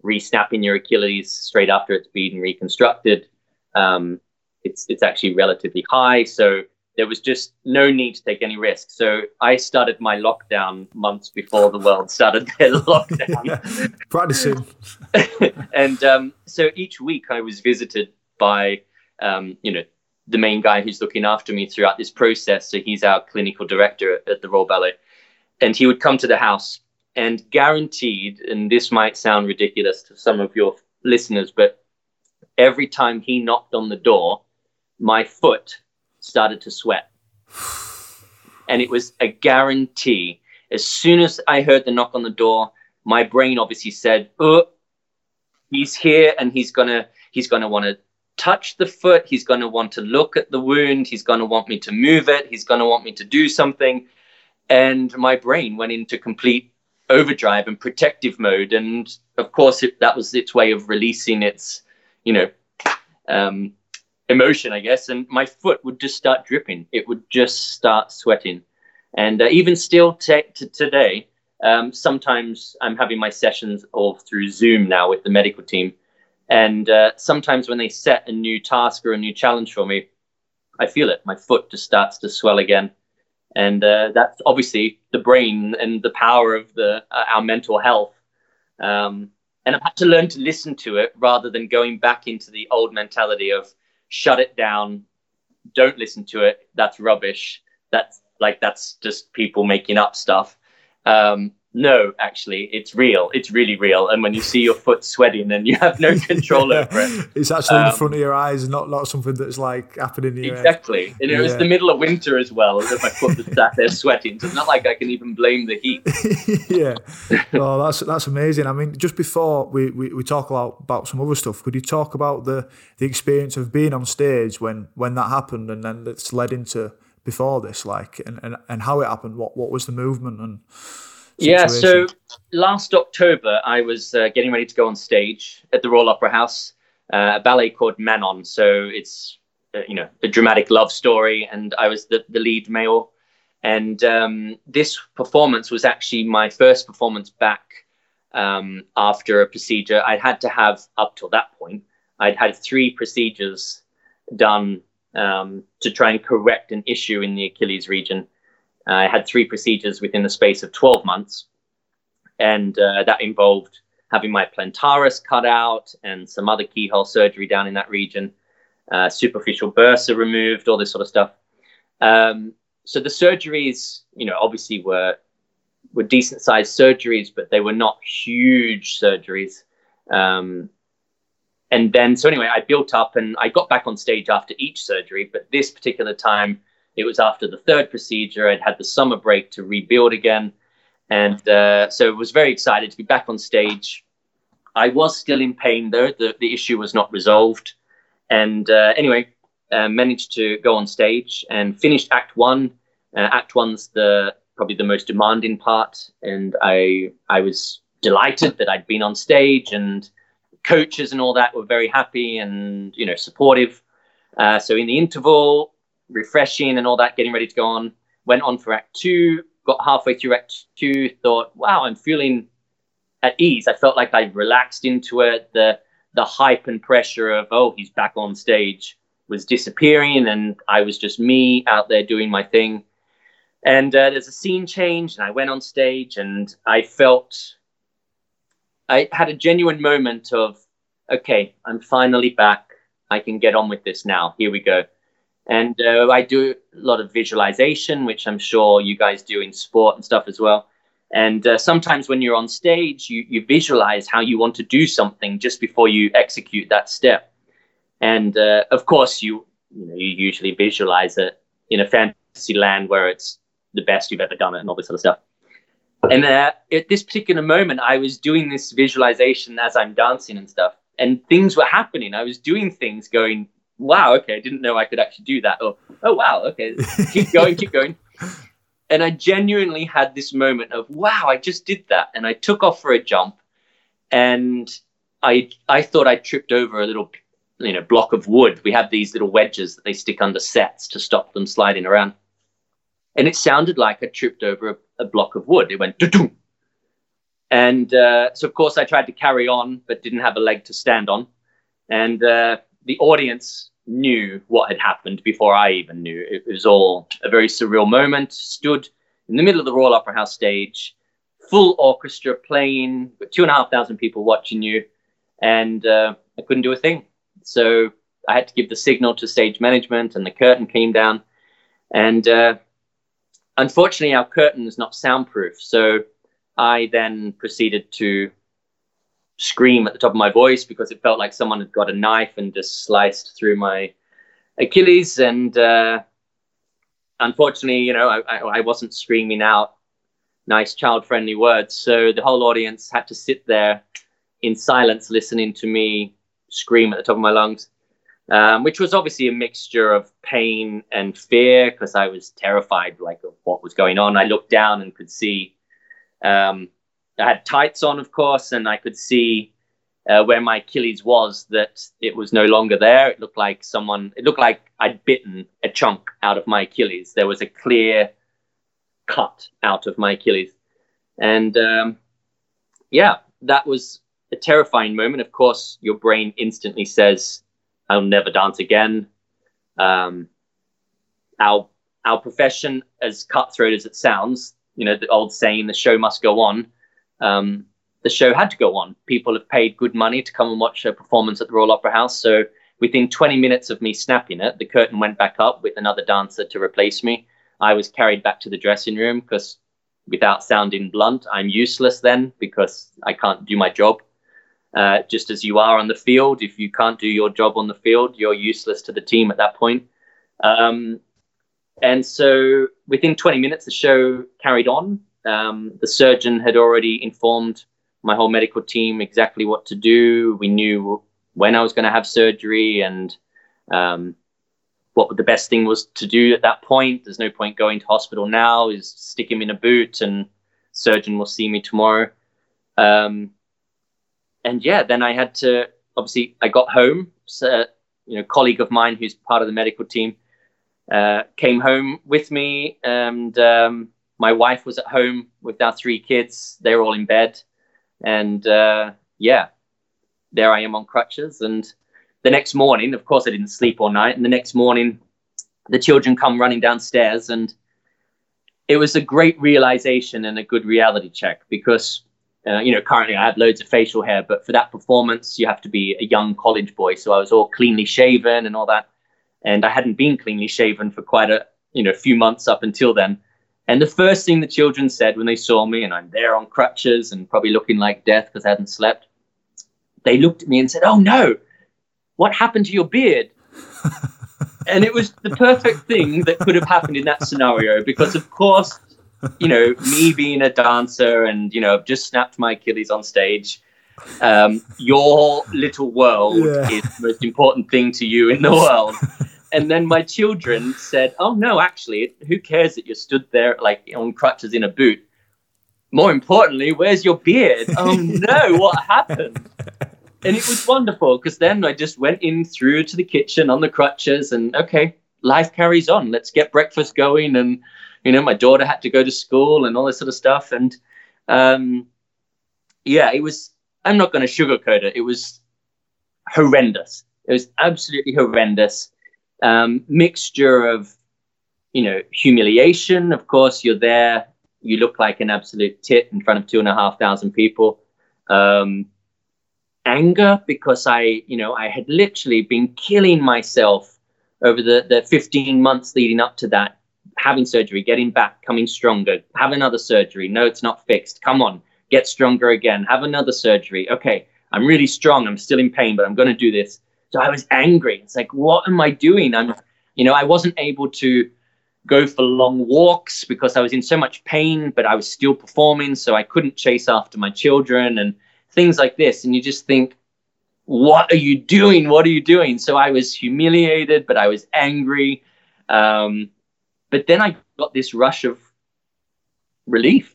re-snapping your Achilles straight after it's been reconstructed. Um, it's it's actually relatively high, so there was just no need to take any risk. So I started my lockdown months before the world started their lockdown. Practicing. and um, so each week I was visited by, um, you know, the main guy who's looking after me throughout this process. So he's our clinical director at the Royal Ballet. And he would come to the house and guaranteed, and this might sound ridiculous to some of your listeners, but every time he knocked on the door, my foot started to sweat. And it was a guarantee. As soon as I heard the knock on the door, my brain obviously said, "Oh, he's here and he's gonna he's gonna want to touch the foot. He's gonna want to look at the wound. He's gonna want me to move it. He's gonna want me to do something." And my brain went into complete overdrive and protective mode. And of course, it, that was its way of releasing its, you know, um, emotion, I guess, and my foot would just start dripping. It would just start sweating. And uh, even still t- t- today, um, sometimes I'm having my sessions all through Zoom now with the medical team. And uh, sometimes when they set a new task or a new challenge for me, I feel it. My foot just starts to swell again. And uh, that's obviously the brain and the power of the uh, our mental health. Um, and I've had to learn to listen to it rather than going back into the old mentality of shut it down, don't listen to it. That's rubbish. That's like that's just people making up stuff. Um, no, actually, it's real. It's really real. And when you see your foot sweating and you have no control over it, it's actually um, in front of your eyes, not not something that's like happening in your exactly. Head. And it yeah. was the middle of winter as well. As my foot was sat there sweating, so it's not like I can even blame the heat. yeah. Oh, that's that's amazing. I mean, just before we, we, we talk about, about some other stuff, could you talk about the the experience of being on stage when when that happened, and then it's led into before this, like, and, and, and how it happened? What what was the movement and yeah, so last October, I was uh, getting ready to go on stage at the Royal Opera House, uh, a ballet called Manon. So it's, uh, you know, a dramatic love story, and I was the, the lead male. And um, this performance was actually my first performance back um, after a procedure. I'd had to have, up till that point, I'd had three procedures done um, to try and correct an issue in the Achilles region. I had three procedures within the space of 12 months. And uh, that involved having my plantaris cut out and some other keyhole surgery down in that region, uh, superficial bursa removed, all this sort of stuff. Um, so the surgeries, you know, obviously were were decent sized surgeries, but they were not huge surgeries. Um, and then, so anyway, I built up and I got back on stage after each surgery. But this particular time, it was after the third procedure. I'd had the summer break to rebuild again. And uh, so I was very excited to be back on stage. I was still in pain, though. The, the issue was not resolved. And uh, anyway, uh, managed to go on stage and finished Act One. Uh, act One's the probably the most demanding part, and I I was delighted that I'd been on stage, and coaches and all that were very happy and you know supportive. Uh, so in the interval, refreshing and all that, getting ready to go on. Went on for Act Two, got halfway through Act Two, thought, wow, I'm feeling at ease. I felt like I relaxed into it. The the hype and pressure of oh, he's back on stage was disappearing, and I was just me out there doing my thing. And uh, there's a scene change, and I went on stage, and I felt I had a genuine moment of okay, I'm finally back. I can get on with this now. Here we go. And uh, I do a lot of visualization, which I'm sure you guys do in sport and stuff as well. And uh, sometimes when you're on stage, you, you visualize how you want to do something just before you execute that step. And uh, of course, you you, know, you usually visualize it in a fantasy land where it's the best you've ever done it and all this of stuff. And uh, at this particular moment, I was doing this visualization as I'm dancing and stuff, and things were happening. I was doing things going wow, okay, I didn't know I could actually do that. Or, oh, wow, okay, keep going, keep going. And I genuinely had this moment of, wow, I just did that. And I took off for a jump and I, I thought I tripped over a little, you know, block of wood. We have these little wedges that they stick under sets to stop them sliding around. And it sounded like I tripped over a, a block of wood. It went, doo And uh, so, of course, I tried to carry on, but didn't have a leg to stand on. And uh, the audience knew what had happened before I even knew. It was all a very surreal moment. Stood in the middle of the Royal Opera House stage, full orchestra playing, with two and a half thousand people watching you, and uh, I couldn't do a thing. So I had to give the signal to stage management, and the curtain came down. And uh, unfortunately, our curtain is not soundproof. So I then proceeded to scream at the top of my voice because it felt like someone had got a knife and just sliced through my Achilles. And uh, unfortunately, you know, I, I wasn't screaming out nice child friendly words. So the whole audience had to sit there in silence listening to me scream at the top of my lungs, um, which was obviously a mixture of pain and fear because I was terrified like of what was going on. I looked down and could see um, I had tights on, of course, and I could see uh, where my Achilles was that it was no longer there. It looked like someone, it looked like I'd bitten a chunk out of my Achilles. There was a clear cut out of my Achilles. And um, yeah, that was a terrifying moment. Of course, your brain instantly says, I'll never dance again. Um, our, our profession, as cutthroat as it sounds, you know, the old saying, the show must go on um, the show had to go on. People have paid good money to come and watch a performance at the Royal Opera House. So within 20 minutes of me snapping it, the curtain went back up with another dancer to replace me. I was carried back to the dressing room because, without sounding blunt, I'm useless then because I can't do my job. Uh, just as you are on the field, if you can't do your job on the field, you're useless to the team at that point. Um, and so within 20 minutes, the show carried on. Um, the surgeon had already informed my whole medical team exactly what to do. We knew when I was going to have surgery and um, what the best thing was to do at that point. There's no point going to hospital now. Is stick him in a boot and surgeon will see me tomorrow. Um, and yeah, then I had to obviously I got home. So, you know, colleague of mine who's part of the medical team uh, came home with me and um, my wife was at home with our three kids. They were all in bed. And uh, yeah, there I am on crutches. And the next morning, of course, I didn't sleep all night. And the next morning, the children come running downstairs. And it was a great realization and a good reality check because, uh, you know, currently I have loads of facial hair, but for that performance, you have to be a young college boy. So I was all cleanly shaven and all that. And I hadn't been cleanly shaven for quite a, you know, few months up until then. And the first thing the children said when they saw me, and I'm there on crutches and probably looking like death because I hadn't slept, they looked at me and said, Oh no, what happened to your beard? and it was the perfect thing that could have happened in that scenario because, of course, you know, me being a dancer and, you know, I've just snapped my Achilles on stage. Um, your little world yeah. is the most important thing to you in the world and then my children said, "Oh no, actually, who cares that you stood there like on crutches in a boot? More importantly, where's your beard? Oh no, what happened?" And it was wonderful because then I just went in through to the kitchen on the crutches, and okay, life carries on. Let's get breakfast going, and you know, my daughter had to go to school and all this sort of stuff, and um, yeah, it was. I'm not going to sugarcoat it. It was horrendous. It was absolutely horrendous um, mixture of, you know, humiliation. Of course, you're there, you look like an absolute tit in front of two and a half thousand people. Um, anger because I, you know, I had literally been killing myself over the, the 15 months leading up to that, having surgery, getting back, coming stronger, have another surgery. No, it's not fixed. Come on, get stronger again, have another surgery. Okay, I'm really strong. I'm still in pain, but I'm going to do this. So I was angry. It's like, what am I doing? I'm, you know, I wasn't able to go for long walks because I was in so much pain, but I was still performing. So I couldn't chase after my children and things like this. And you just think, what are you doing? What are you doing? So I was humiliated, but I was angry. Um, but then I got this rush of relief.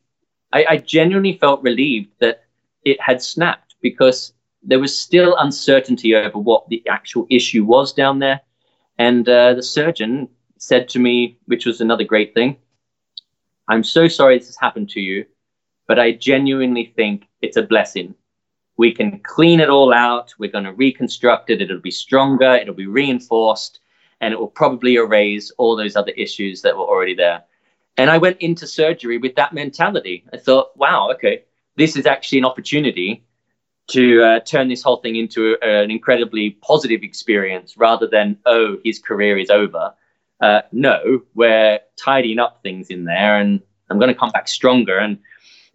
I, I genuinely felt relieved that it had snapped because there was still uncertainty over what the actual issue was down there. And uh, the surgeon said to me, which was another great thing, I'm so sorry this has happened to you. but I genuinely think it's a blessing. We can clean it all out. We're going to reconstruct it. It'll be stronger. It'll be reinforced, and it will probably erase all those other issues that were already there. And I went into surgery with that mentality. I thought, wow, okay, this is actually an opportunity to uh, turn this whole thing into a, an incredibly positive experience rather than, oh, his career is over. Uh, no, we're tidying up things in there and I'm going to come back stronger. And,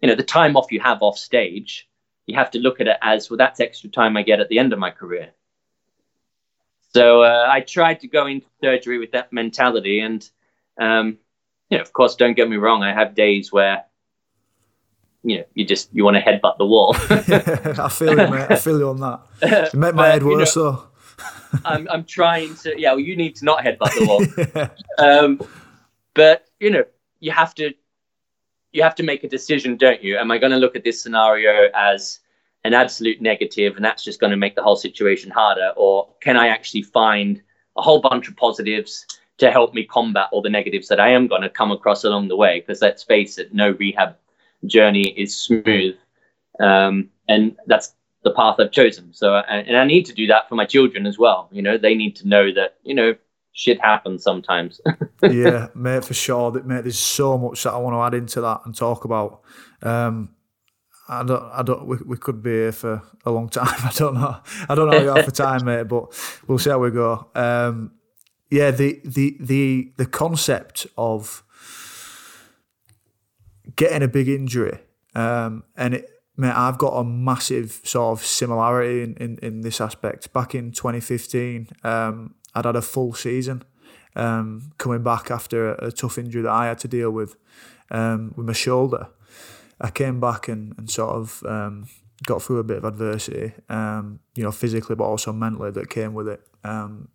you know, the time off you have off stage, you have to look at it as, well, that's extra time I get at the end of my career. So uh, I tried to go into surgery with that mentality. And, um, you know, of course, don't get me wrong, I have days where you know, you just you want to headbutt the wall. I feel you, mate. I feel you on that. It made my head worse, you know, though. I'm I'm trying to. Yeah, well, you need to not headbutt the wall. yeah. um, but you know, you have to you have to make a decision, don't you? Am I going to look at this scenario as an absolute negative, and that's just going to make the whole situation harder, or can I actually find a whole bunch of positives to help me combat all the negatives that I am going to come across along the way? Because let's face it, no rehab journey is smooth, um, and that's the path I've chosen. So, and I need to do that for my children as well. You know, they need to know that you know shit happens sometimes. yeah, mate, for sure. Mate, there's so much that I want to add into that and talk about. Um, I don't, I don't. We, we could be here for a long time. I don't know. I don't know have for time, mate. But we'll see how we go. Um, yeah, the the the the concept of getting a big injury, um, and it, mate, I've got a massive sort of similarity in, in, in this aspect. Back in 2015, um, I'd had a full season um, coming back after a, a, tough injury that I had to deal with um, with my shoulder. I came back and, and sort of um, got through a bit of adversity, um, you know, physically but also mentally that came with it. Um,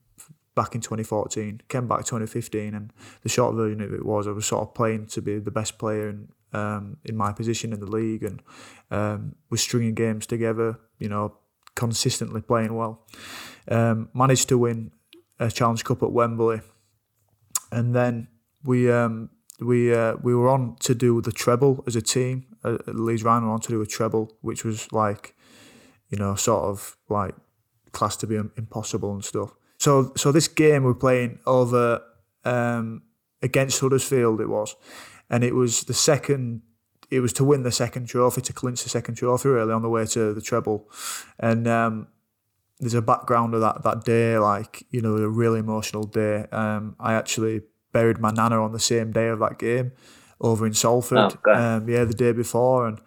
back in 2014, came back 2015, and the short version of it was I was sort of playing to be the best player in um, in my position in the league, and um, was stringing games together. You know, consistently playing well. Um, managed to win a Challenge Cup at Wembley, and then we um, we uh, we were on to do the treble as a team. Uh, Leeds Rhino were on to do a treble, which was like, you know, sort of like class to be impossible and stuff. So so this game we're playing over um, against Huddersfield. It was and it was the second. It was to win the second trophy, to clinch the second trophy, really on the way to the treble, and um, there's a background of that that day, like you know, a really emotional day. Um, I actually buried my nana on the same day of that game over in Salford. Oh, um, yeah, the day before, and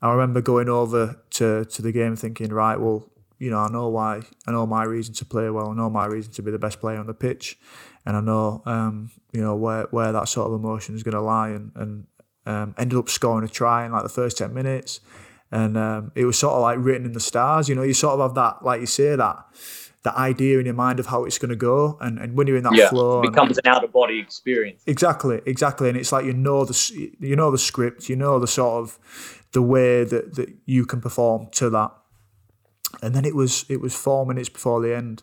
I remember going over to to the game thinking, right, well, you know, I know why, I know my reason to play well, I know my reason to be the best player on the pitch, and I know um, you know where where that sort of emotion is going to lie, and and um, ended up scoring a try in like the first ten minutes, and um, it was sort of like written in the stars. You know, you sort of have that, like you say, that that idea in your mind of how it's going to go, and, and when you're in that yeah, flow, it becomes and, an out of body experience. Exactly, exactly, and it's like you know the you know the script, you know the sort of the way that that you can perform to that, and then it was it was four minutes before the end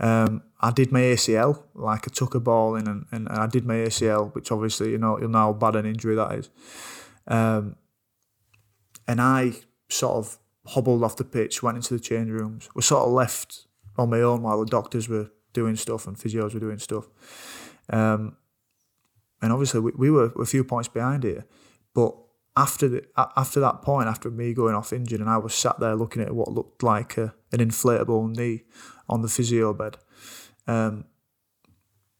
um, I did my ACL, like I took a ball in and, and, I did my ACL, which obviously you know you'll know how bad an injury that is. Um, and I sort of hobbled off the pitch, went into the change rooms. Was sort of left on my own while the doctors were doing stuff and physios were doing stuff. Um, and obviously we, we were a few points behind here, but after the after that point, after me going off injured, and I was sat there looking at what looked like a, an inflatable knee on the physio bed. Um,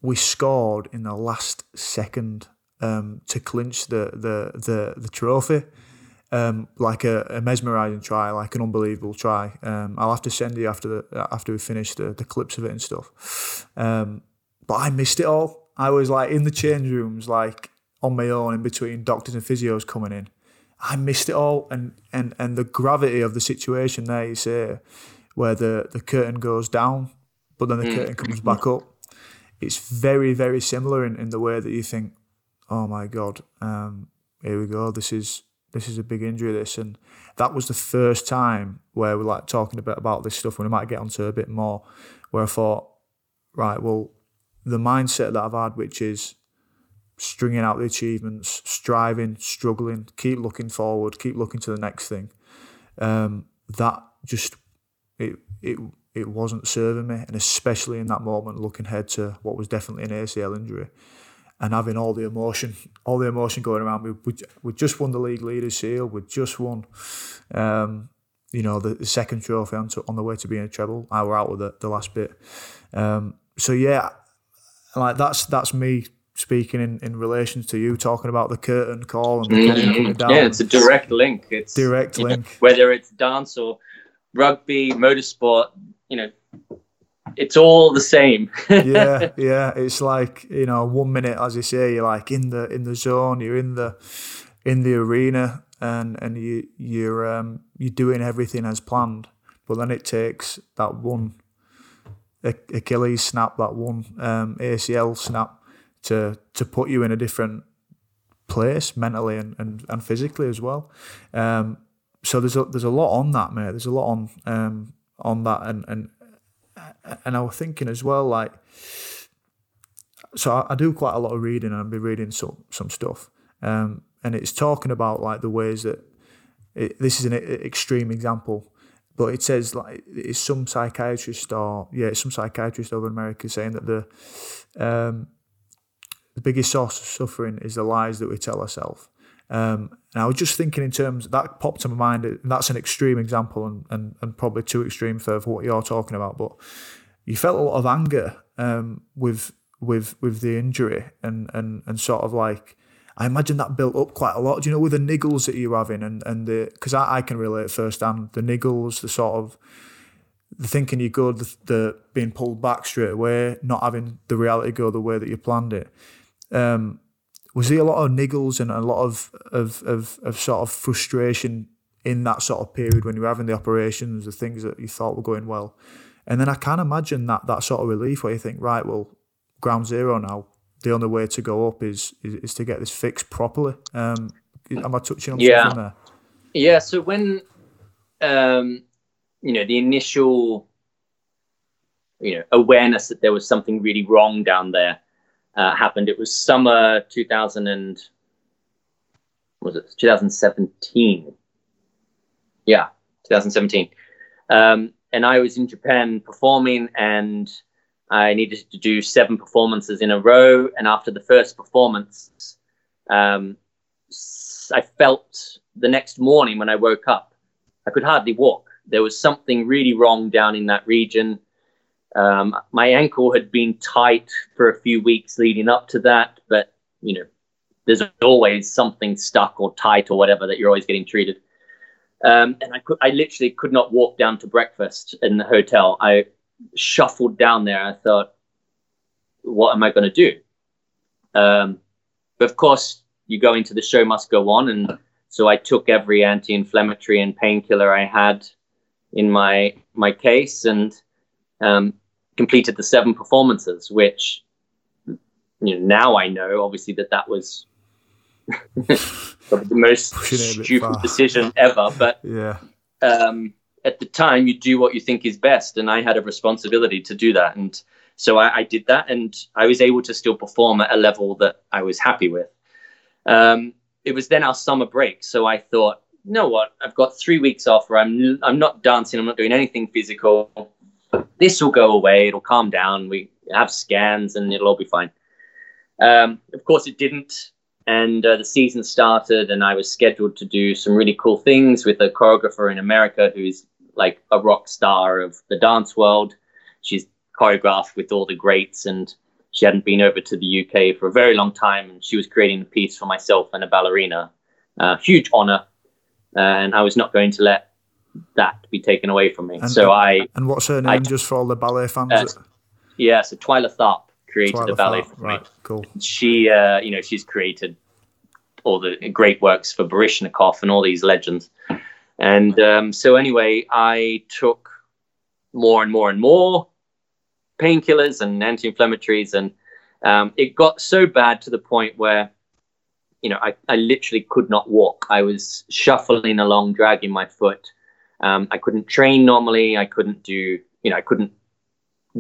we scored in the last second um, to clinch the the the, the trophy. Um, like a, a mesmerising try, like an unbelievable try. Um, I'll have to send you after the after we finish the, the clips of it and stuff. Um, but I missed it all. I was like in the change rooms, like on my own, in between doctors and physios coming in. I missed it all, and and and the gravity of the situation there. You say where the, the curtain goes down, but then the mm. curtain comes back up. It's very, very similar in, in the way that you think, oh my God, um, here we go. This is this is a big injury, this. And that was the first time where we're like talking a bit about this stuff, and we might get onto a bit more, where I thought, right, well, the mindset that I've had, which is stringing out the achievements, striving, struggling, keep looking forward, keep looking to the next thing. Um, that just it it wasn't serving me, and especially in that moment, looking ahead to what was definitely an ACL injury, and having all the emotion, all the emotion going around. We we, we just won the league leaders shield. We just won, um, you know, the, the, second trophy on, to, on the way to being a treble. I were out with the, the last bit. Um, so yeah, like that's that's me speaking in, in relation to you talking about the curtain call and the mm-hmm. Yeah, it's a direct link. It's direct link. Know, whether it's dance or rugby, motorsport, you know, it's all the same. yeah, yeah. It's like you know, one minute, as you say, you're like in the in the zone, you're in the in the arena, and and you you're um you're doing everything as planned. But then it takes that one Achilles snap, that one um, ACL snap, to to put you in a different place mentally and, and, and physically as well. Um, so there's a there's a lot on that, mate. There's a lot on um, on that, and and and I was thinking as well, like, so I, I do quite a lot of reading, and I've been reading some some stuff, um, and it's talking about like the ways that it, this is an extreme example, but it says like it's some psychiatrist or yeah, it's some psychiatrist over in America saying that the um, the biggest source of suffering is the lies that we tell ourselves. Um, and I was just thinking in terms that popped to my mind. That's an extreme example, and, and, and probably too extreme for, for what you're talking about. But you felt a lot of anger um, with with with the injury, and and and sort of like I imagine that built up quite a lot. Do you know with the niggles that you're having, and and the because I, I can relate firsthand the niggles, the sort of the thinking you're good, the, the being pulled back straight away, not having the reality go the way that you planned it. Um, was there a lot of niggles and a lot of, of, of, of sort of frustration in that sort of period when you were having the operations, the things that you thought were going well? And then I can imagine that that sort of relief where you think, right, well, ground zero now. The only way to go up is is, is to get this fixed properly. Um, am I touching on yeah. something there? Yeah. So when um, you know the initial you know awareness that there was something really wrong down there uh, happened. It was summer 2000 and was it 2017? Yeah, 2017. Um, and I was in Japan performing, and I needed to do seven performances in a row. And after the first performance, um, I felt the next morning when I woke up, I could hardly walk. There was something really wrong down in that region. Um, my ankle had been tight for a few weeks leading up to that, but you know, there's always something stuck or tight or whatever that you're always getting treated. Um, and I could, I literally could not walk down to breakfast in the hotel. I shuffled down there. I thought, what am I going to do? Um, but of course, you go into the show must go on, and so I took every anti-inflammatory and painkiller I had in my my case, and um, completed the seven performances, which you know now I know obviously that that was the most stupid decision ever. But yeah, um, at the time you do what you think is best, and I had a responsibility to do that, and so I, I did that, and I was able to still perform at a level that I was happy with. Um, it was then our summer break, so I thought, you know what? I've got three weeks off where I'm I'm not dancing, I'm not doing anything physical this will go away. It'll calm down. We have scans and it'll all be fine. Um, of course, it didn't. And uh, the season started, and I was scheduled to do some really cool things with a choreographer in America who's like a rock star of the dance world. She's choreographed with all the greats, and she hadn't been over to the UK for a very long time. And she was creating a piece for myself and a ballerina. Uh, huge honor. Uh, and I was not going to let that be taken away from me. And, so I and what's her name? I, just for all the ballet fans. Uh, yeah, so Twyla Tharp created Twyla the ballet Tharp, for right, me. Cool. She, uh, you know, she's created all the great works for Baryshnikov and all these legends. And um, so anyway, I took more and more and more painkillers and anti-inflammatories, and um, it got so bad to the point where you know, I, I literally could not walk. I was shuffling along, dragging my foot. Um, I couldn't train normally. I couldn't do, you know, I couldn't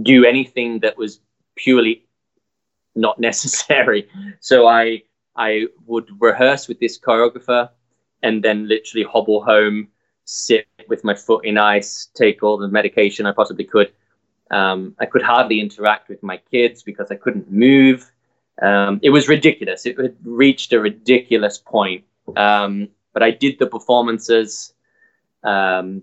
do anything that was purely not necessary. So I I would rehearse with this choreographer and then literally hobble home, sit with my foot in ice, take all the medication I possibly could. Um, I could hardly interact with my kids because I couldn't move. Um, it was ridiculous. It had reached a ridiculous point. Um, but I did the performances. Um,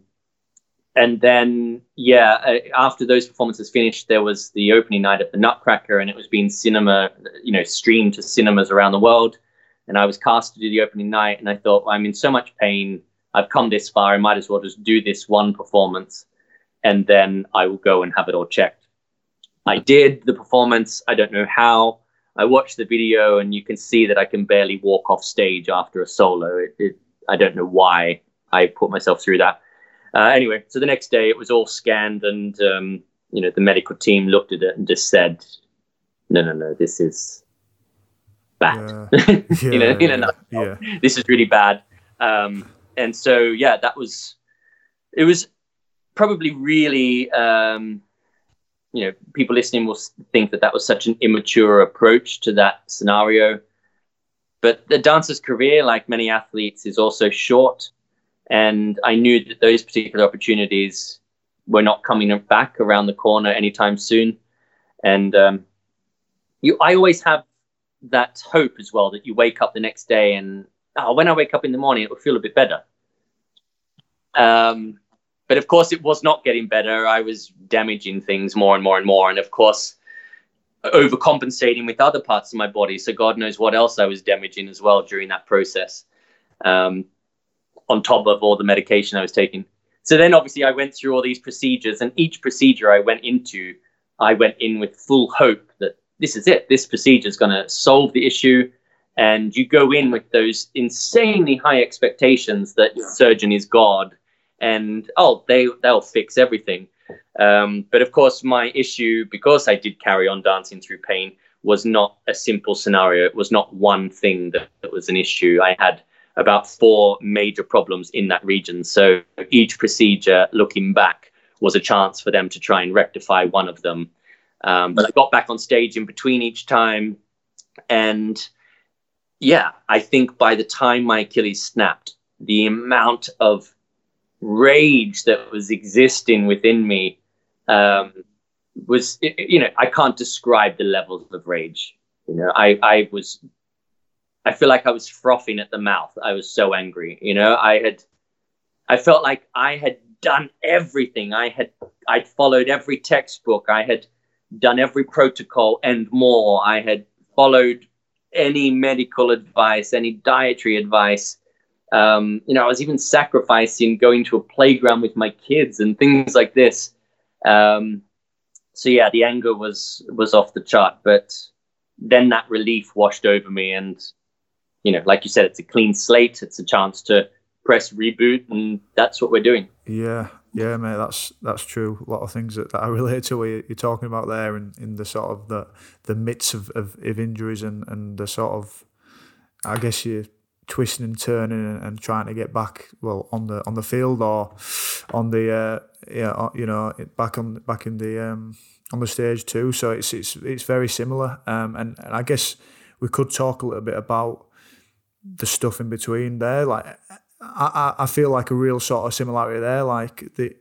and then, yeah, after those performances finished, there was the opening night at the Nutcracker, and it was being cinema, you know, streamed to cinemas around the world. And I was cast to do the opening night, and I thought, well, I'm in so much pain. I've come this far. I might as well just do this one performance, and then I will go and have it all checked. I did the performance. I don't know how. I watched the video, and you can see that I can barely walk off stage after a solo. It, it, I don't know why I put myself through that uh, anyway, so the next day it was all scanned, and um, you know the medical team looked at it and just said, "No, no, no, this is bad." Yeah. you know, in a yeah. this is really bad. Um, and so, yeah, that was it was probably really um, you know people listening will think that that was such an immature approach to that scenario but the dancer's career like many athletes is also short and I knew that those particular opportunities were not coming back around the corner anytime soon. And um, you, I always have that hope as well that you wake up the next day and oh, when I wake up in the morning, it will feel a bit better. Um, but of course, it was not getting better. I was damaging things more and more and more. And of course, overcompensating with other parts of my body. So God knows what else I was damaging as well during that process. Um, on top of all the medication I was taking. So then obviously I went through all these procedures, and each procedure I went into, I went in with full hope that this is it. This procedure is going to solve the issue. And you go in with those insanely high expectations that yeah. surgeon is God, and oh, they they'll fix everything. Um, but of course, my issue, because I did carry on dancing through pain, was not a simple scenario. It was not one thing that, that was an issue. I had about four major problems in that region. So each procedure, looking back, was a chance for them to try and rectify one of them. Um, but I got back on stage in between each time. And yeah, I think by the time my Achilles snapped, the amount of rage that was existing within me um, was, you know, I can't describe the levels of rage. You know, I, I was I feel like I was frothing at the mouth. I was so angry. You know, I had, I felt like I had done everything. I had, I'd followed every textbook. I had done every protocol and more. I had followed any medical advice, any dietary advice. Um, you know, I was even sacrificing going to a playground with my kids and things like this. Um, so yeah, the anger was was off the chart, but then that relief washed over me, and you know, like you said, it's a clean slate. It's a chance to press reboot, and that's what we're doing. Yeah, yeah, mate, that's that's true. A lot of things that, that I relate to what you're talking about there, in, in the sort of the the midst of, of, of injuries and, and the sort of, I guess you twisting and turning and, and, trying to get back well on the on the field or on the uh, yeah you know back on back in the um, on the stage too. So it's it's it's very similar. Um, and, and I guess we could talk a little bit about the stuff in between there. Like I, I feel like a real sort of similarity there. Like the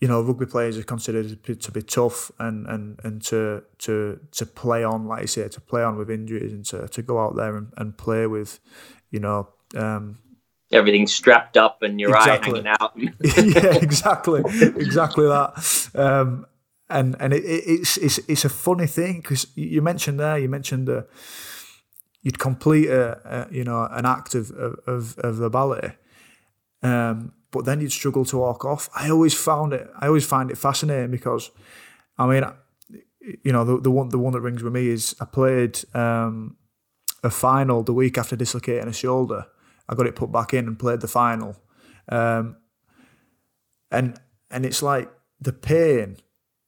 you know, rugby players are considered to be tough and, and, and to to to play on, like you say, to play on with injuries and to, to go out there and, and play with, you know, um, everything's strapped up and your exactly. eye hanging out. yeah, exactly, exactly that. Um, and and it, it's it's it's a funny thing because you mentioned there, you mentioned the you'd complete a, a, you know an act of of, of the ballet, um, but then you'd struggle to walk off. I always found it. I always find it fascinating because, I mean, you know, the, the one the one that rings with me is I played um, a final the week after dislocating a shoulder. I got it put back in and played the final, um, and and it's like the pain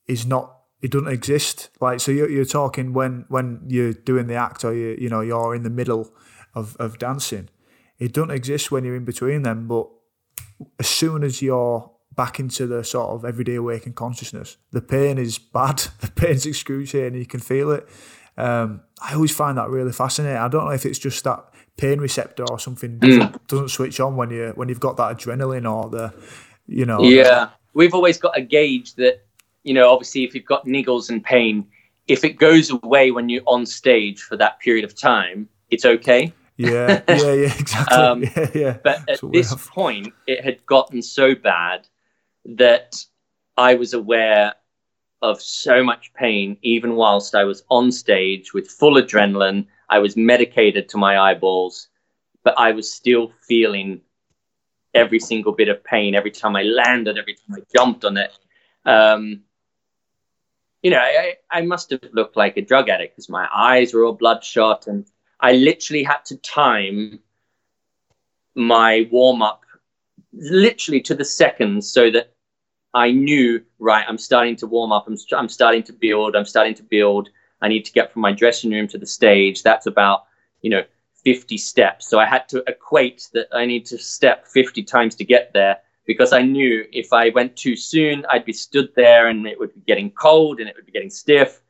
is not it doesn't exist. Like so, you're, you're talking when when you're doing the act or you you know you're in the middle of of dancing. It doesn't exist when you're in between them. But as soon as you're back into the sort of everyday waking consciousness, the pain is bad. The pain's excruciating. You can feel it. Um, I always find that really fascinating. I don't know if it's just that pain receptor or something mm. doesn't switch on when you when you've got that adrenaline or the, you know. Yeah, we've always got a gauge that, you know, obviously if you've got niggles and pain, if it goes away when you're on stage for that period of time, it's okay. Yeah, yeah, yeah, exactly. um, yeah, yeah. But at this point, it had gotten so bad that I was aware of so much pain, even whilst I was on stage with full adrenaline. I was medicated to my eyeballs, but I was still feeling every single bit of pain every time I landed, every time I jumped on it. Um, you know, I, I must have looked like a drug addict because my eyes were all bloodshot, and I literally had to time my warm up literally to the second so that I knew, right, I'm starting to warm up, I'm, I'm starting to build, I'm starting to build. I need to get from my dressing room to the stage. That's about, you know, 50 steps. So I had to equate that I need to step 50 times to get there because I knew if I went too soon, I'd be stood there and it would be getting cold and it would be getting stiff.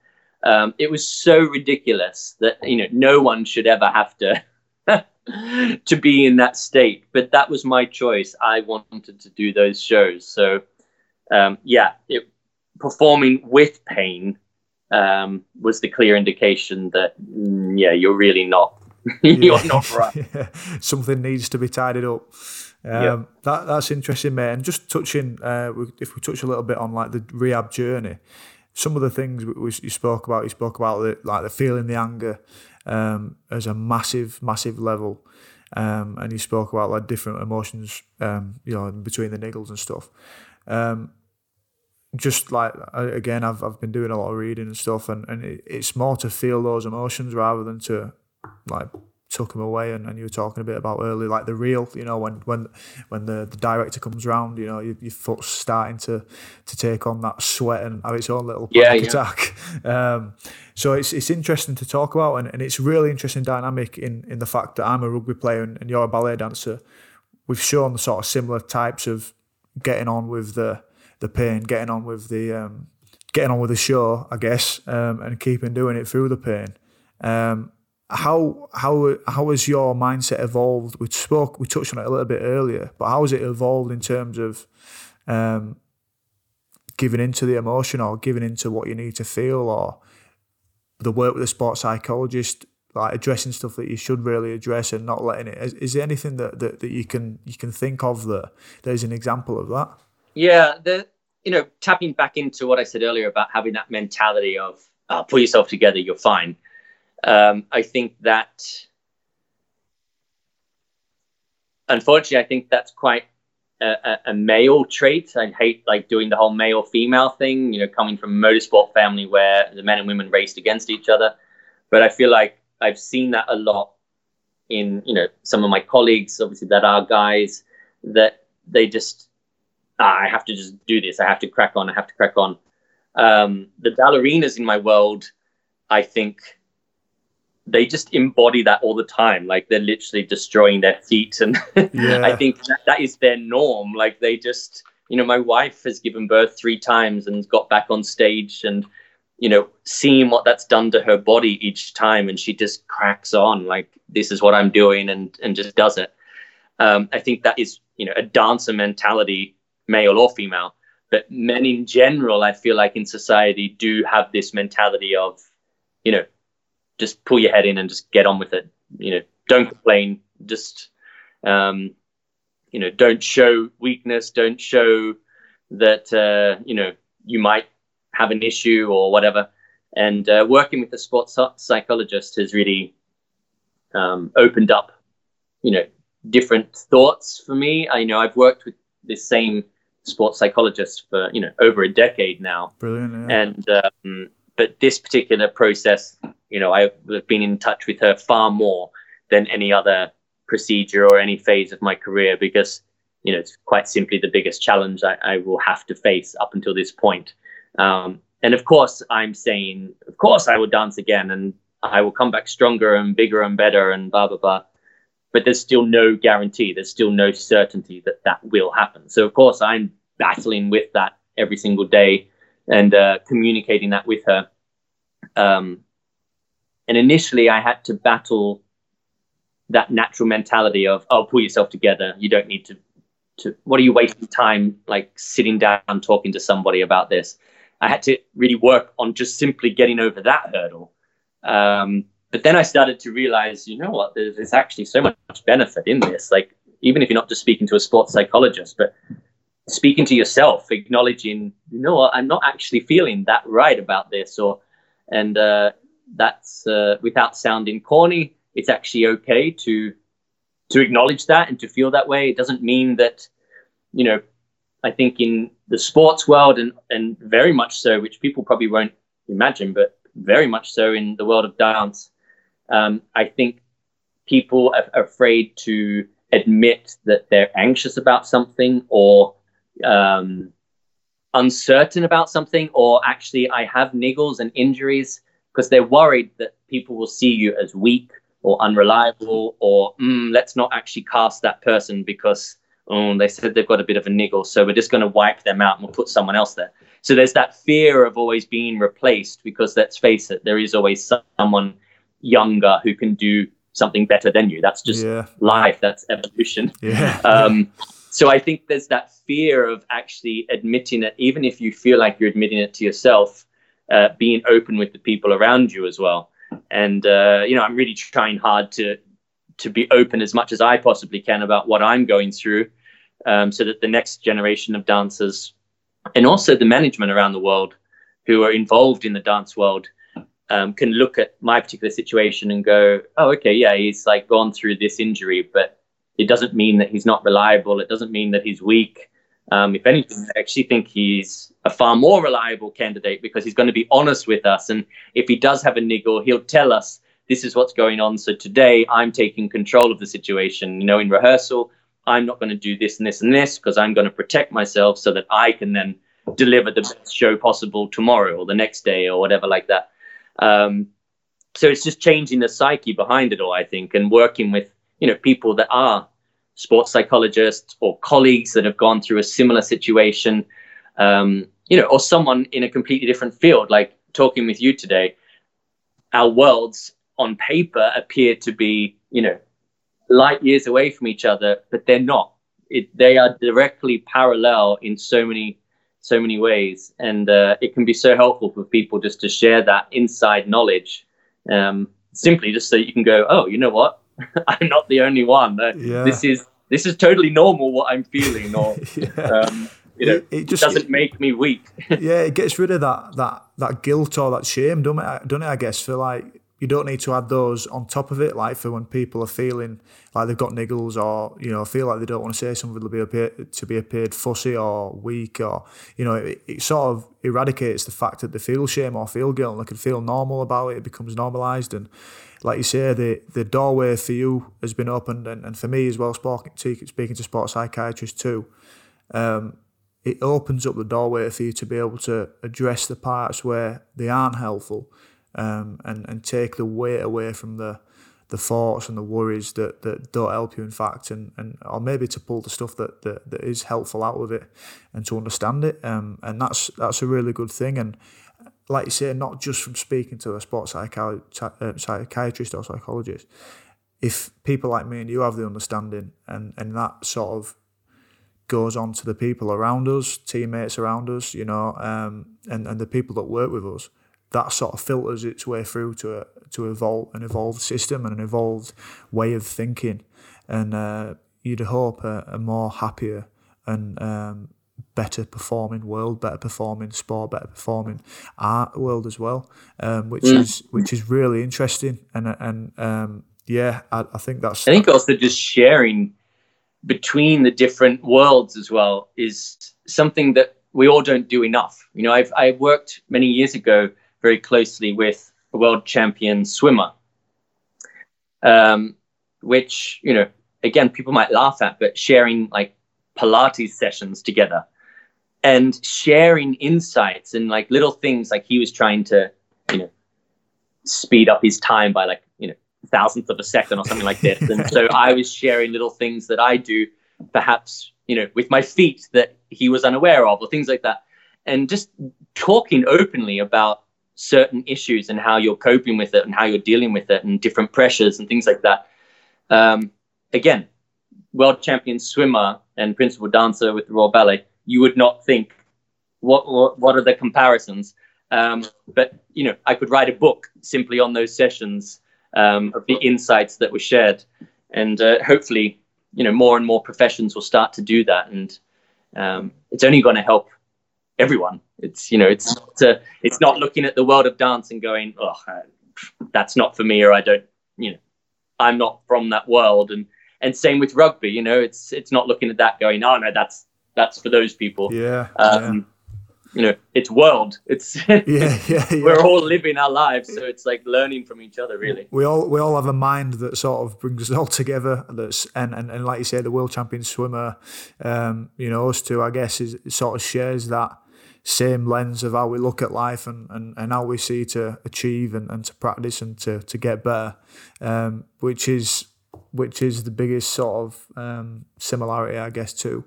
Um, it was so ridiculous that, you know, no one should ever have to. to be in that state but that was my choice i wanted to do those shows so um, yeah, it, performing with pain um, was the clear indication that mm, yeah, you're really not you're not right. yeah. Something needs to be tidied up. Um, yeah. that that's interesting, mate. And just touching, uh, if we touch a little bit on like the rehab journey, some of the things we, we, you spoke about, you spoke about the, like the feeling the anger um, as a massive, massive level, um, and you spoke about like different emotions, um, you know, between the niggles and stuff. Um, just like again, I've I've been doing a lot of reading and stuff, and and it, it's more to feel those emotions rather than to like took them away. And, and you were talking a bit about early, like the real, you know, when when when the, the director comes round, you know, your, your foot's starting to to take on that sweat and have its own little yeah, yeah. attack. Um, so it's it's interesting to talk about, and, and it's really interesting dynamic in in the fact that I'm a rugby player and, and you're a ballet dancer. We've shown the sort of similar types of getting on with the the pain, getting on with the um, getting on with the show, I guess, um, and keeping doing it through the pain. How how how has your mindset evolved? We spoke, we touched on it a little bit earlier, but how has it evolved in terms of um, giving into the emotion or giving into what you need to feel, or the work with the sports psychologist, like addressing stuff that you should really address and not letting it? Is, is there anything that, that, that you can you can think of that there's an example of that? Yeah, the you know tapping back into what I said earlier about having that mentality of uh, pull yourself together, you're fine. Um, I think that unfortunately, I think that's quite a, a, male trait. I hate like doing the whole male female thing. You know, coming from a motorsport family where the men and women raced against each other, but I feel like I've seen that a lot in you know some of my colleagues, obviously that are guys that they just ah, I have to just do this. I have to crack on. I have to crack on. Um, the ballerinas in my world, I think they just embody that all the time. Like they're literally destroying their feet. And yeah. I think that, that is their norm. Like they just, you know, my wife has given birth three times and got back on stage and, you know, seeing what that's done to her body each time. And she just cracks on like, this is what I'm doing and, and just does it. Um, I think that is, you know, a dancer mentality male or female. But men in general, I feel like in society do have this mentality of, you know, just pull your head in and just get on with it. You know, don't complain. Just, um, you know, don't show weakness. Don't show that, uh, you know, you might have an issue or whatever. And uh, working with a sports psychologist has really um, opened up, you know, different thoughts for me. I you know I've worked with this same sports psychologist for you know over a decade now. Brilliant. Yeah. And um, but this particular process, you know, I've been in touch with her far more than any other procedure or any phase of my career because you know it's quite simply the biggest challenge I, I will have to face up until this point. Um, and of course, I'm saying, of course, I will dance again and I will come back stronger and bigger and better and blah blah blah but there's still no guarantee. There's still no certainty that that will happen. So of course I'm battling with that every single day and uh, communicating that with her. Um, and initially, I had to battle that natural mentality of, "Oh, pull yourself together. You don't need to." To what are you wasting time like sitting down talking to somebody about this? I had to really work on just simply getting over that hurdle. Um, but then I started to realize, you know what? There's, there's actually so much benefit in this. Like even if you're not just speaking to a sports psychologist, but speaking to yourself, acknowledging, you know I'm not actually feeling that right about this, or and uh, that's uh, without sounding corny. It's actually okay to to acknowledge that and to feel that way. It doesn't mean that, you know, I think in the sports world and and very much so, which people probably won't imagine, but very much so in the world of dance. Um, I think people are afraid to admit that they're anxious about something or um, uncertain about something, or actually I have niggles and injuries because they're worried that people will see you as weak or unreliable, or mm, let's not actually cast that person because oh, they said they've got a bit of a niggle, so we're just going to wipe them out and we'll put someone else there. So there's that fear of always being replaced because let's face it, there is always someone younger who can do something better than you. That's just yeah. life. That's evolution. Yeah. Um, so I think there's that fear of actually admitting it, even if you feel like you're admitting it to yourself, uh, being open with the people around you as well. And uh, you know, I'm really trying hard to to be open as much as I possibly can about what I'm going through, um, so that the next generation of dancers, and also the management around the world, who are involved in the dance world, um, can look at my particular situation and go, oh, okay, yeah, he's like gone through this injury, but it doesn't mean that he's not reliable. It doesn't mean that he's weak. Um, if anything, I actually think he's a far more reliable candidate because he's going to be honest with us. And if he does have a niggle, he'll tell us this is what's going on. So today I'm taking control of the situation. You know, in rehearsal, I'm not going to do this and this and this because I'm going to protect myself so that I can then deliver the best show possible tomorrow or the next day or whatever like that. Um, so it's just changing the psyche behind it all, I think, and working with you know people that are sports psychologists or colleagues that have gone through a similar situation, um, you know, or someone in a completely different field, like talking with you today. Our worlds on paper appear to be, you know, light years away from each other, but they're not. It, they are directly parallel in so many so many ways and uh, it can be so helpful for people just to share that inside knowledge um, simply just so you can go oh you know what I'm not the only one. Yeah. This is this is totally normal what I'm feeling, or yeah. um, you know, it, it just doesn't it, make me weak. yeah, it gets rid of that that that guilt or that shame, don't it? Don't it? I guess for like you don't need to add those on top of it, like for when people are feeling like they've got niggles or you know feel like they don't want to say something to be appeared, to be appeared fussy or weak or you know it, it, sort of eradicates the fact that they feel shame or feel guilt and they can feel normal about it. It becomes normalised and like you say, the the doorway for you has been opened, and, and for me as well, speaking, to, speaking to sports psychiatrists too, um, it opens up the doorway for you to be able to address the parts where they aren't helpful, um, and and take the weight away from the the thoughts and the worries that, that don't help you in fact and, and or maybe to pull the stuff that, that, that is helpful out of it and to understand it um, and that's that's a really good thing and like you say, not just from speaking to a sports uh, psychiatrist or psychologist. If people like me and you have the understanding, and and that sort of goes on to the people around us, teammates around us, you know, um, and and the people that work with us, that sort of filters its way through to a, to evolve an evolved system and an evolved way of thinking, and uh, you'd hope a, a more happier and um, better performing world, better performing sport, better performing art world as well, um, which mm. is which is really interesting. And and um, yeah, I, I, think that's. I think also just sharing between the different worlds as well is something that we all don't do enough. You know, I've I worked many years ago very closely with a world champion swimmer, um, which you know again people might laugh at, but sharing like Pilates sessions together and sharing insights and like little things like he was trying to, you know, speed up his time by like, you know, thousandth of a second or something like this. And so I was sharing little things that I do, perhaps, you know, with my feet that he was unaware of, or things like that. And just talking openly about certain issues and how you're coping with it and how you're dealing with it and different pressures and things like that. Um, again, world champion swimmer and principal dancer with the Royal Ballet, you would not think what what, are the comparisons. Um, but you know, I could write a book simply on those sessions um, of the insights that were shared, and uh, hopefully, you know, more and more professions will start to do that, and um, it's only going to help everyone. It's you know, it's not, uh, it's not looking at the world of dance and going, oh, uh, that's not for me, or I don't, you know, I'm not from that world, and and same with rugby. You know, it's it's not looking at that going, oh no, that's that's for those people. Yeah. Um, yeah you know it's world it's yeah, yeah, yeah, we're all living our lives so it's like learning from each other really we all we all have a mind that sort of brings us all together that's and and, and like you say the world champion swimmer um you know us two i guess is sort of shares that same lens of how we look at life and, and, and how we see to achieve and, and to practice and to, to get better um which is which is the biggest sort of um similarity i guess too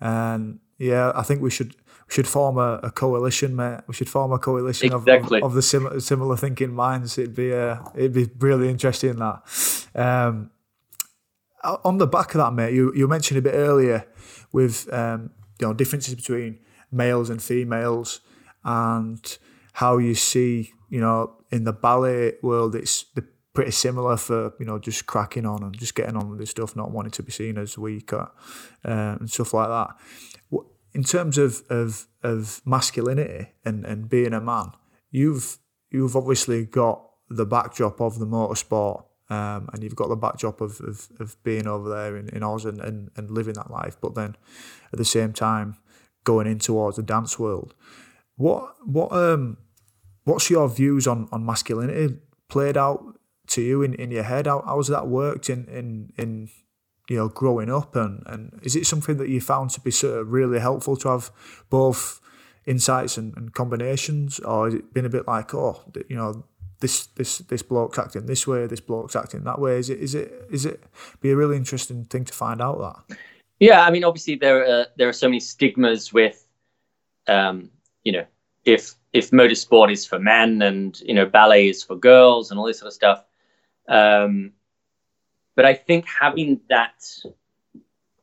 and yeah i think we should we should form a, a, coalition, mate. We should form a coalition exactly. of, of, of, the similar, similar thinking minds. It'd be uh, it'd be really interesting that. Um, on the back of that, mate, you you mentioned a bit earlier with um, you know differences between males and females and how you see you know in the ballet world it's pretty similar for you know just cracking on and just getting on with this stuff, not wanting to be seen as weak or, uh, and stuff like that in terms of of of masculinity and and being a man, you've you've obviously got the backdrop of the motorsport. Um, and you've got the backdrop of, of, of being over there in, in Oz and, and, and living that life, but then at the same time going in towards the dance world. What what um what's your views on, on masculinity played out to you in, in your head? How how's that worked in, in, in you know, growing up? And, and is it something that you found to be sort of really helpful to have both insights and, and combinations, or has it been a bit like, oh, you know, this this this bloke's acting this way, this bloke's acting that way? Is it is it is it be a really interesting thing to find out that? Yeah, I mean, obviously there are there are so many stigmas with, um, you know, if if motorsport is for men and you know ballet is for girls and all this sort of stuff. Um, but I think having that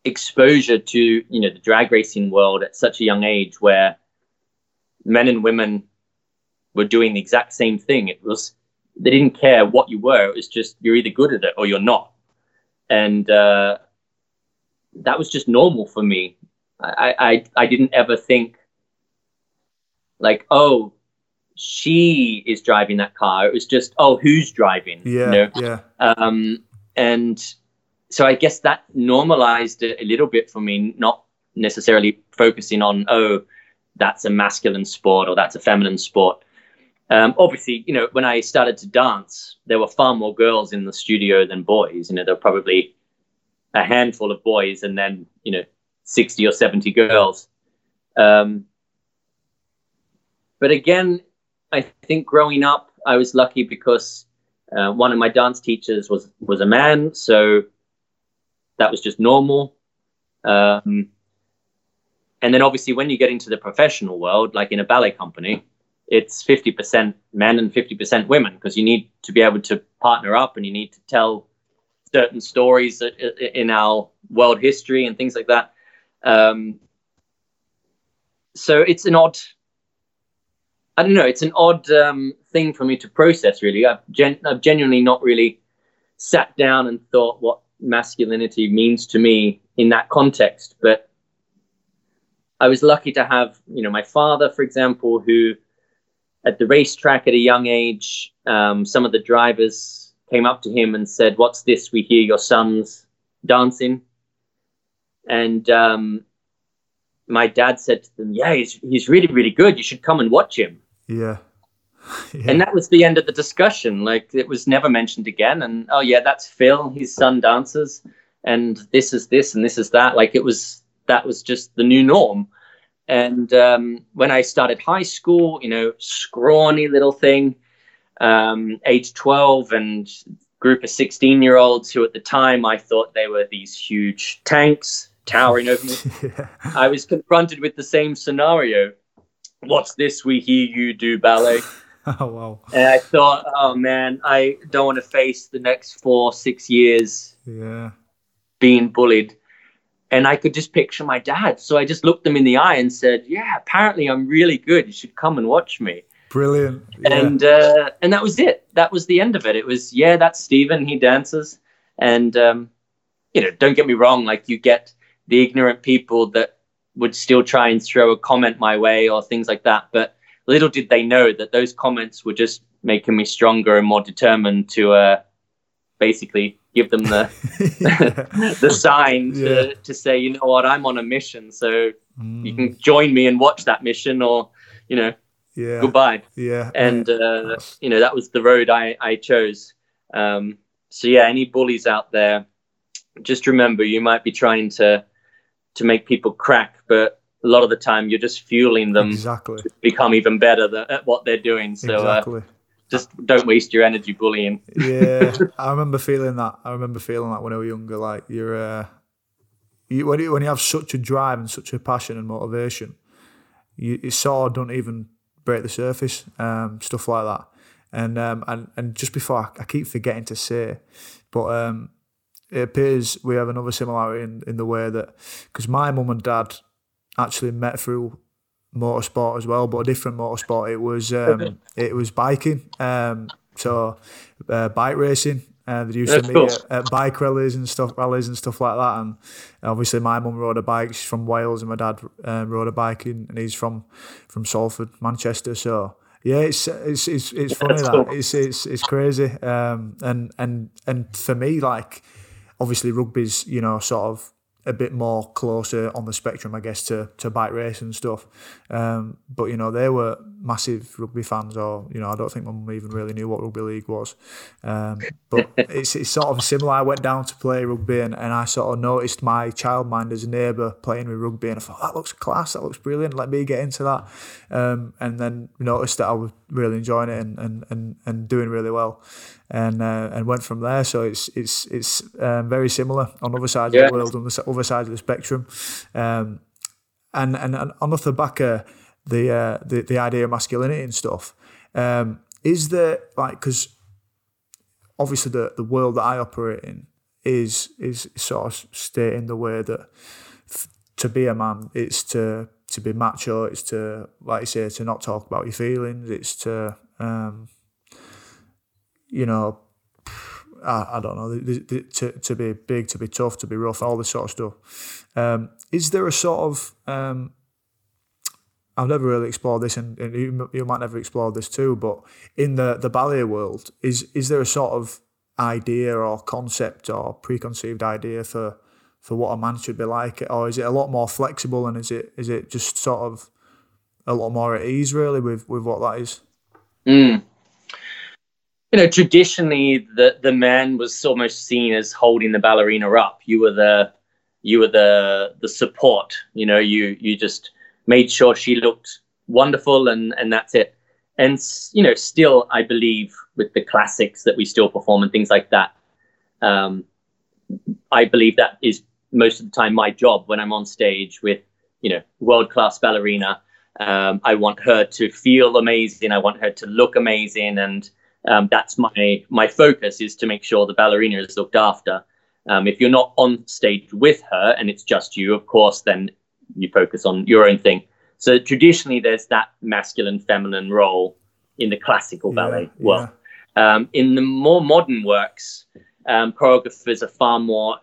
exposure to you know the drag racing world at such a young age, where men and women were doing the exact same thing, it was they didn't care what you were. It was just you're either good at it or you're not, and uh, that was just normal for me. I, I I didn't ever think like oh she is driving that car. It was just oh who's driving. Yeah, you know? yeah. Um, and so I guess that normalized it a little bit for me, not necessarily focusing on, oh, that's a masculine sport or that's a feminine sport. Um, obviously, you know, when I started to dance, there were far more girls in the studio than boys. You know, there were probably a handful of boys and then, you know, 60 or 70 girls. Um, but again, I think growing up, I was lucky because uh, one of my dance teachers was was a man, so that was just normal. Um, and then obviously, when you get into the professional world, like in a ballet company, it's fifty percent men and fifty percent women because you need to be able to partner up and you need to tell certain stories in our world history and things like that. Um, so it's an odd I don't know. It's an odd um, thing for me to process. Really, I've, gen- I've genuinely not really sat down and thought what masculinity means to me in that context. But I was lucky to have, you know, my father, for example, who at the racetrack at a young age, um, some of the drivers came up to him and said, "What's this? We hear your son's dancing." And um, my dad said to them, "Yeah, he's he's really really good. You should come and watch him." Yeah. yeah. And that was the end of the discussion. Like it was never mentioned again. And oh yeah, that's Phil. His son dances, and this is this and this is that. Like it was that was just the new norm. And um, when I started high school, you know, scrawny little thing, um, age 12, and group of 16 year olds who at the time I thought they were these huge tanks, towering over me. yeah. I was confronted with the same scenario. What's this we hear you do ballet? oh wow! And I thought, oh man, I don't want to face the next four, six years. Yeah. Being bullied. And I could just picture my dad. So I just looked them in the eye and said, Yeah, apparently I'm really good. You should come and watch me. Brilliant. Yeah. And uh, and that was it. That was the end of it. It was, yeah, that's Stephen. He dances. And um, you know, don't get me wrong, like you get the ignorant people that would still try and throw a comment my way or things like that. But little did they know that those comments were just making me stronger and more determined to uh, basically give them the the sign to, yeah. to say, you know what, I'm on a mission, so mm. you can join me and watch that mission, or you know, yeah, goodbye. Yeah, and uh, you know that was the road I I chose. Um, so yeah, any bullies out there, just remember you might be trying to to make people crack, but a lot of the time you're just fueling them exactly. to become even better at what they're doing. So uh, exactly. uh, just don't waste your energy bullying. yeah, I remember feeling that. I remember feeling that when I was younger. Like you're, uh, you, when you when you have such a drive and such a passion and motivation, you it sort of don't even break the surface. Um, stuff like that. And um, and and just before I, I keep forgetting to say, but um, it appears we have another similarity in, in the way that because my mum and dad actually met through motorsport as well, but a different motorsport. It was um, it was biking, um, so uh, bike racing. Uh, they used That's to meet at, at, bike rallies and stuff, rallies and stuff like that. And obviously, my mum rode a bike. She's from Wales, and my dad um, rode a bike, in, and he's from from Salford, Manchester. So yeah, it's it's it's, it's funny that cool. it's it's it's crazy. Um, and and and for me, like obviously rugby's you know sort of a bit more closer on the spectrum, I guess, to, to bike race and stuff. Um, but you know, they were massive rugby fans, or you know, I don't think my mum even really knew what rugby league was. Um, but it's, it's sort of similar. I went down to play rugby, and, and I sort of noticed my childminder's neighbour playing with rugby, and I thought that looks class, that looks brilliant. Let me get into that, um, and then noticed that I was really enjoying it and and, and, and doing really well and uh, and went from there. So it's it's it's um, very similar on other sides yeah. of the world, on the other side of the spectrum, um, and, and and on the back of the uh, the the idea of masculinity and stuff. Um, is there like because obviously the the world that I operate in is is sort of stating the way that to be a man it's to to be macho it's to like you say to not talk about your feelings it's to um, you know, I, I don't know, the, the, to, to be big, to be tough, to be rough, all this sort of stuff. Um, is there a sort of, um, I've never really explored this, and, and you, you, might never explore this too, but in the, the ballet world, is is there a sort of idea or concept or preconceived idea for for what a man should be like, or is it a lot more flexible, and is it is it just sort of a lot more at ease really with with what that is? Mm you know, traditionally the the man was almost seen as holding the ballerina up. You were the you were the the support. You know, you you just made sure she looked wonderful, and and that's it. And you know, still, I believe with the classics that we still perform and things like that. Um, I believe that is most of the time my job when I'm on stage with you know world class ballerina. Um, I want her to feel amazing. I want her to look amazing, and um, that's my my focus is to make sure the ballerina is looked after. Um, if you're not on stage with her and it's just you, of course, then you focus on your own thing. So traditionally, there's that masculine feminine role in the classical ballet yeah, world. Yeah. Um, in the more modern works, um, choreographers are far more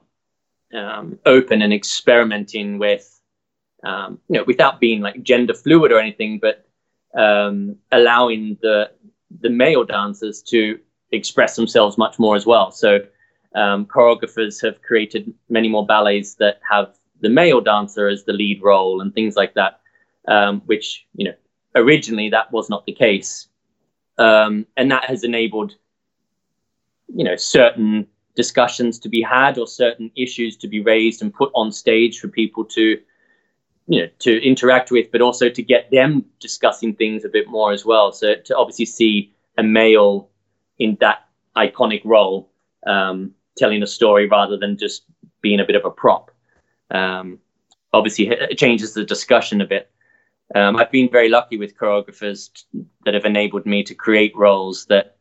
um, open and experimenting with, um, you know, without being like gender fluid or anything, but allowing the the male dancers to express themselves much more as well. So um, choreographers have created many more ballets that have the male dancer as the lead role and things like that, um, which you know originally that was not the case, um, and that has enabled you know certain discussions to be had or certain issues to be raised and put on stage for people to you know to interact with but also to get them discussing things a bit more as well so to obviously see a male in that iconic role um, telling a story rather than just being a bit of a prop Um, obviously, it changes the discussion a bit. Um, I've been very lucky with choreographers that have enabled me to create roles that,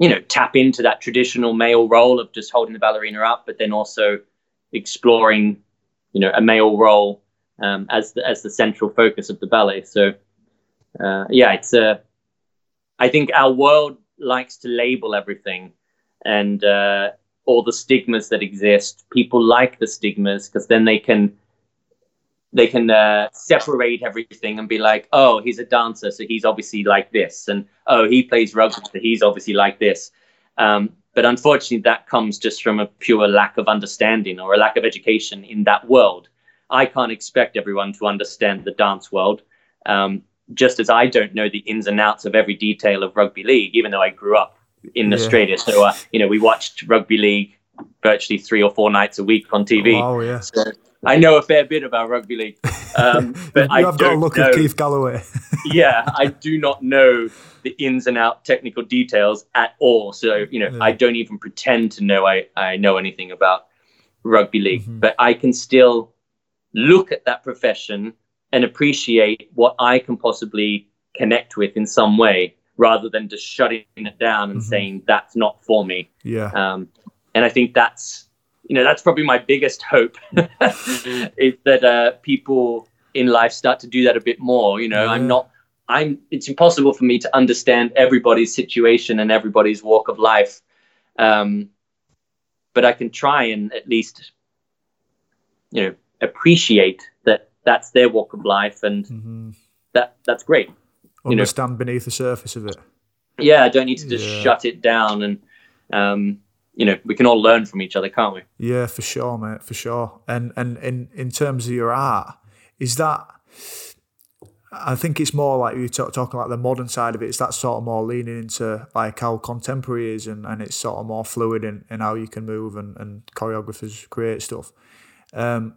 you know, tap into that traditional male role of just holding the ballerina up, but then also exploring, you know, a male role um, as the, as the central focus of the ballet. So, uh, yeah, it's a. Uh, I think our world likes to label everything, and uh, all the stigmas that exist. People like the stigmas because then they can they can uh, separate everything and be like, oh, he's a dancer, so he's obviously like this, and oh, he plays rugby, so he's obviously like this. Um, but unfortunately, that comes just from a pure lack of understanding or a lack of education in that world. I can't expect everyone to understand the dance world, um, just as I don't know the ins and outs of every detail of rugby league, even though I grew up in yeah. Australia. So, uh, you know, we watched rugby league virtually three or four nights a week on TV. Oh, yeah. So, I know a fair bit about rugby league, um, but you have got a look know, at Keith Galloway. yeah, I do not know the ins and out technical details at all. So you know, yeah. I don't even pretend to know I, I know anything about rugby league, mm-hmm. but I can still look at that profession and appreciate what I can possibly connect with in some way, rather than just shutting it down and mm-hmm. saying that's not for me. Yeah. Um, and I think that's you know that's probably my biggest hope is that uh, people in life start to do that a bit more you know yeah. i'm not i'm it's impossible for me to understand everybody's situation and everybody's walk of life um, but i can try and at least you know appreciate that that's their walk of life and mm-hmm. that that's great understand you know? beneath the surface of it yeah i don't need to just yeah. shut it down and um, you know we can all learn from each other, can't we? Yeah, for sure, mate, for sure. And and in in terms of your art, is that? I think it's more like you're talk, talking like the modern side of it. it. Is that sort of more leaning into like how contemporary is, and, and it's sort of more fluid in, in how you can move and, and choreographers create stuff. Um,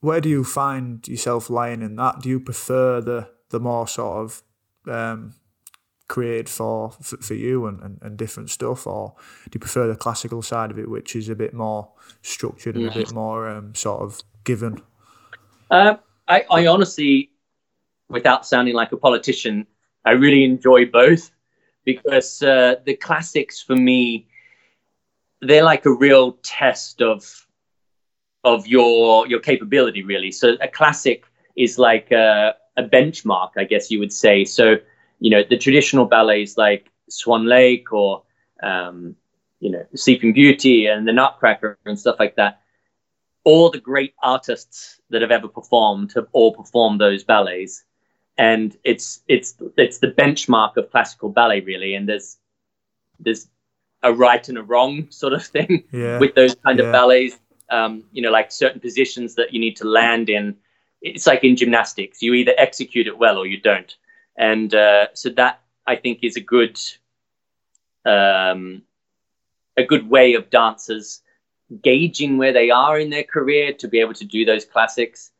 where do you find yourself lying in that? Do you prefer the the more sort of um, created for for, for you and, and, and, different stuff, or do you prefer the classical side of it, which is a bit more structured and a bit more um, sort of given? Uh, I, I honestly, without sounding like a politician, I really enjoy both because uh, the classics for me, they're like a real test of of your your capability, really. So a classic is like a, a benchmark, I guess you would say. So you know, the traditional ballets like Swan Lake or, um, you know, Sleeping Beauty and the Nutcracker and stuff like that, all the great artists that have ever performed have all performed those ballets. And it's it's it's the benchmark of classical ballet really. And there's there's a right and a wrong sort of thing yeah. with those kind yeah. of ballets. Um, you know, like certain positions that you need to land in. It's like in gymnastics. You either execute it well or you don't and uh, so that I think is a good um, a good way of dancers gauging where they are in their career to be able to do those classics.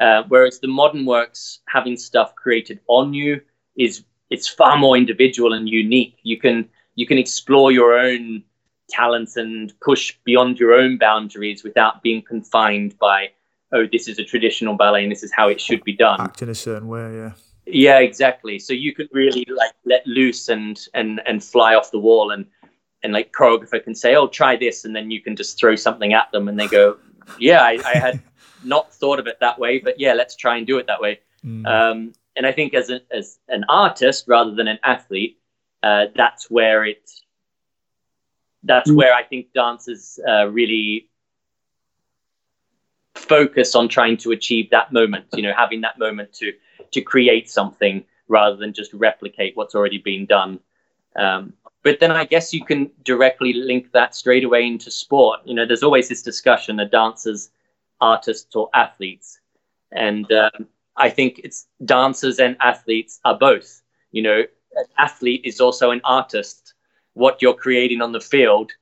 Uh, whereas the modern works, having stuff created on you, is it's far more individual and unique. You can you can explore your own talents and push beyond your own boundaries without being confined by oh this is a traditional ballet and this is how it should be done. Act in a certain way, yeah. Yeah, exactly. So you could really like let loose and and and fly off the wall, and and like choreographer can say, "Oh, try this," and then you can just throw something at them, and they go, "Yeah, I, I had not thought of it that way, but yeah, let's try and do it that way." Mm. Um, and I think as an as an artist rather than an athlete, uh, that's where it that's mm. where I think dancers uh, really focus on trying to achieve that moment. You know, having that moment to to create something rather than just replicate what's already been done. Um, but then I guess you can directly link that straight away into sport. You know, there's always this discussion of dancers, artists, or athletes. And um, I think it's dancers and athletes are both. You know, an athlete is also an artist. What you're creating on the field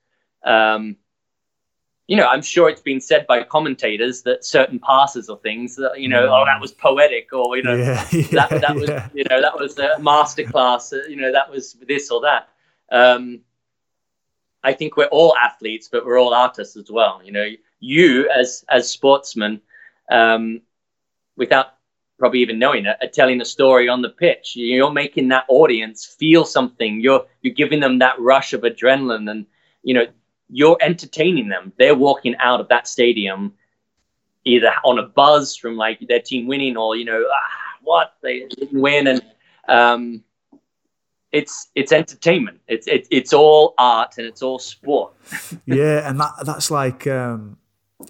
um, you know, I'm sure it's been said by commentators that certain passes or things that you know, mm. oh, that was poetic, or you know, yeah, yeah, that that was yeah. you know that was a masterclass, uh, you know, that was this or that. Um, I think we're all athletes, but we're all artists as well. You know, you as as sportsmen, um, without probably even knowing it, are telling a story on the pitch. You're making that audience feel something. You're you're giving them that rush of adrenaline, and you know you're entertaining them. They're walking out of that stadium either on a buzz from like their team winning, or you know, ah, what they didn't win, and um, it's it's entertainment. It's it, it's all art and it's all sport. yeah, and that that's like. Um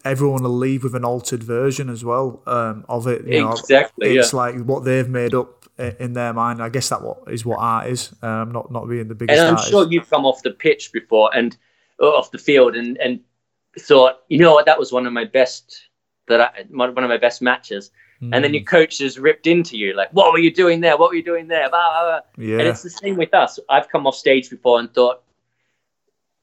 everyone will leave with an altered version as well um, of it. You exactly. Know, it's yeah. like what they've made up in their mind. I guess that what is what art is. Um, not not being the biggest. And I'm artist. sure you've come off the pitch before and off the field and and thought, you know what, that was one of my best that I, one of my best matches. Mm. And then your hmm. coach has ripped into you, like, "What were you doing there? What were you doing there?" Blah, blah, blah. Yeah. And it's the same with us. I've come off stage before and thought,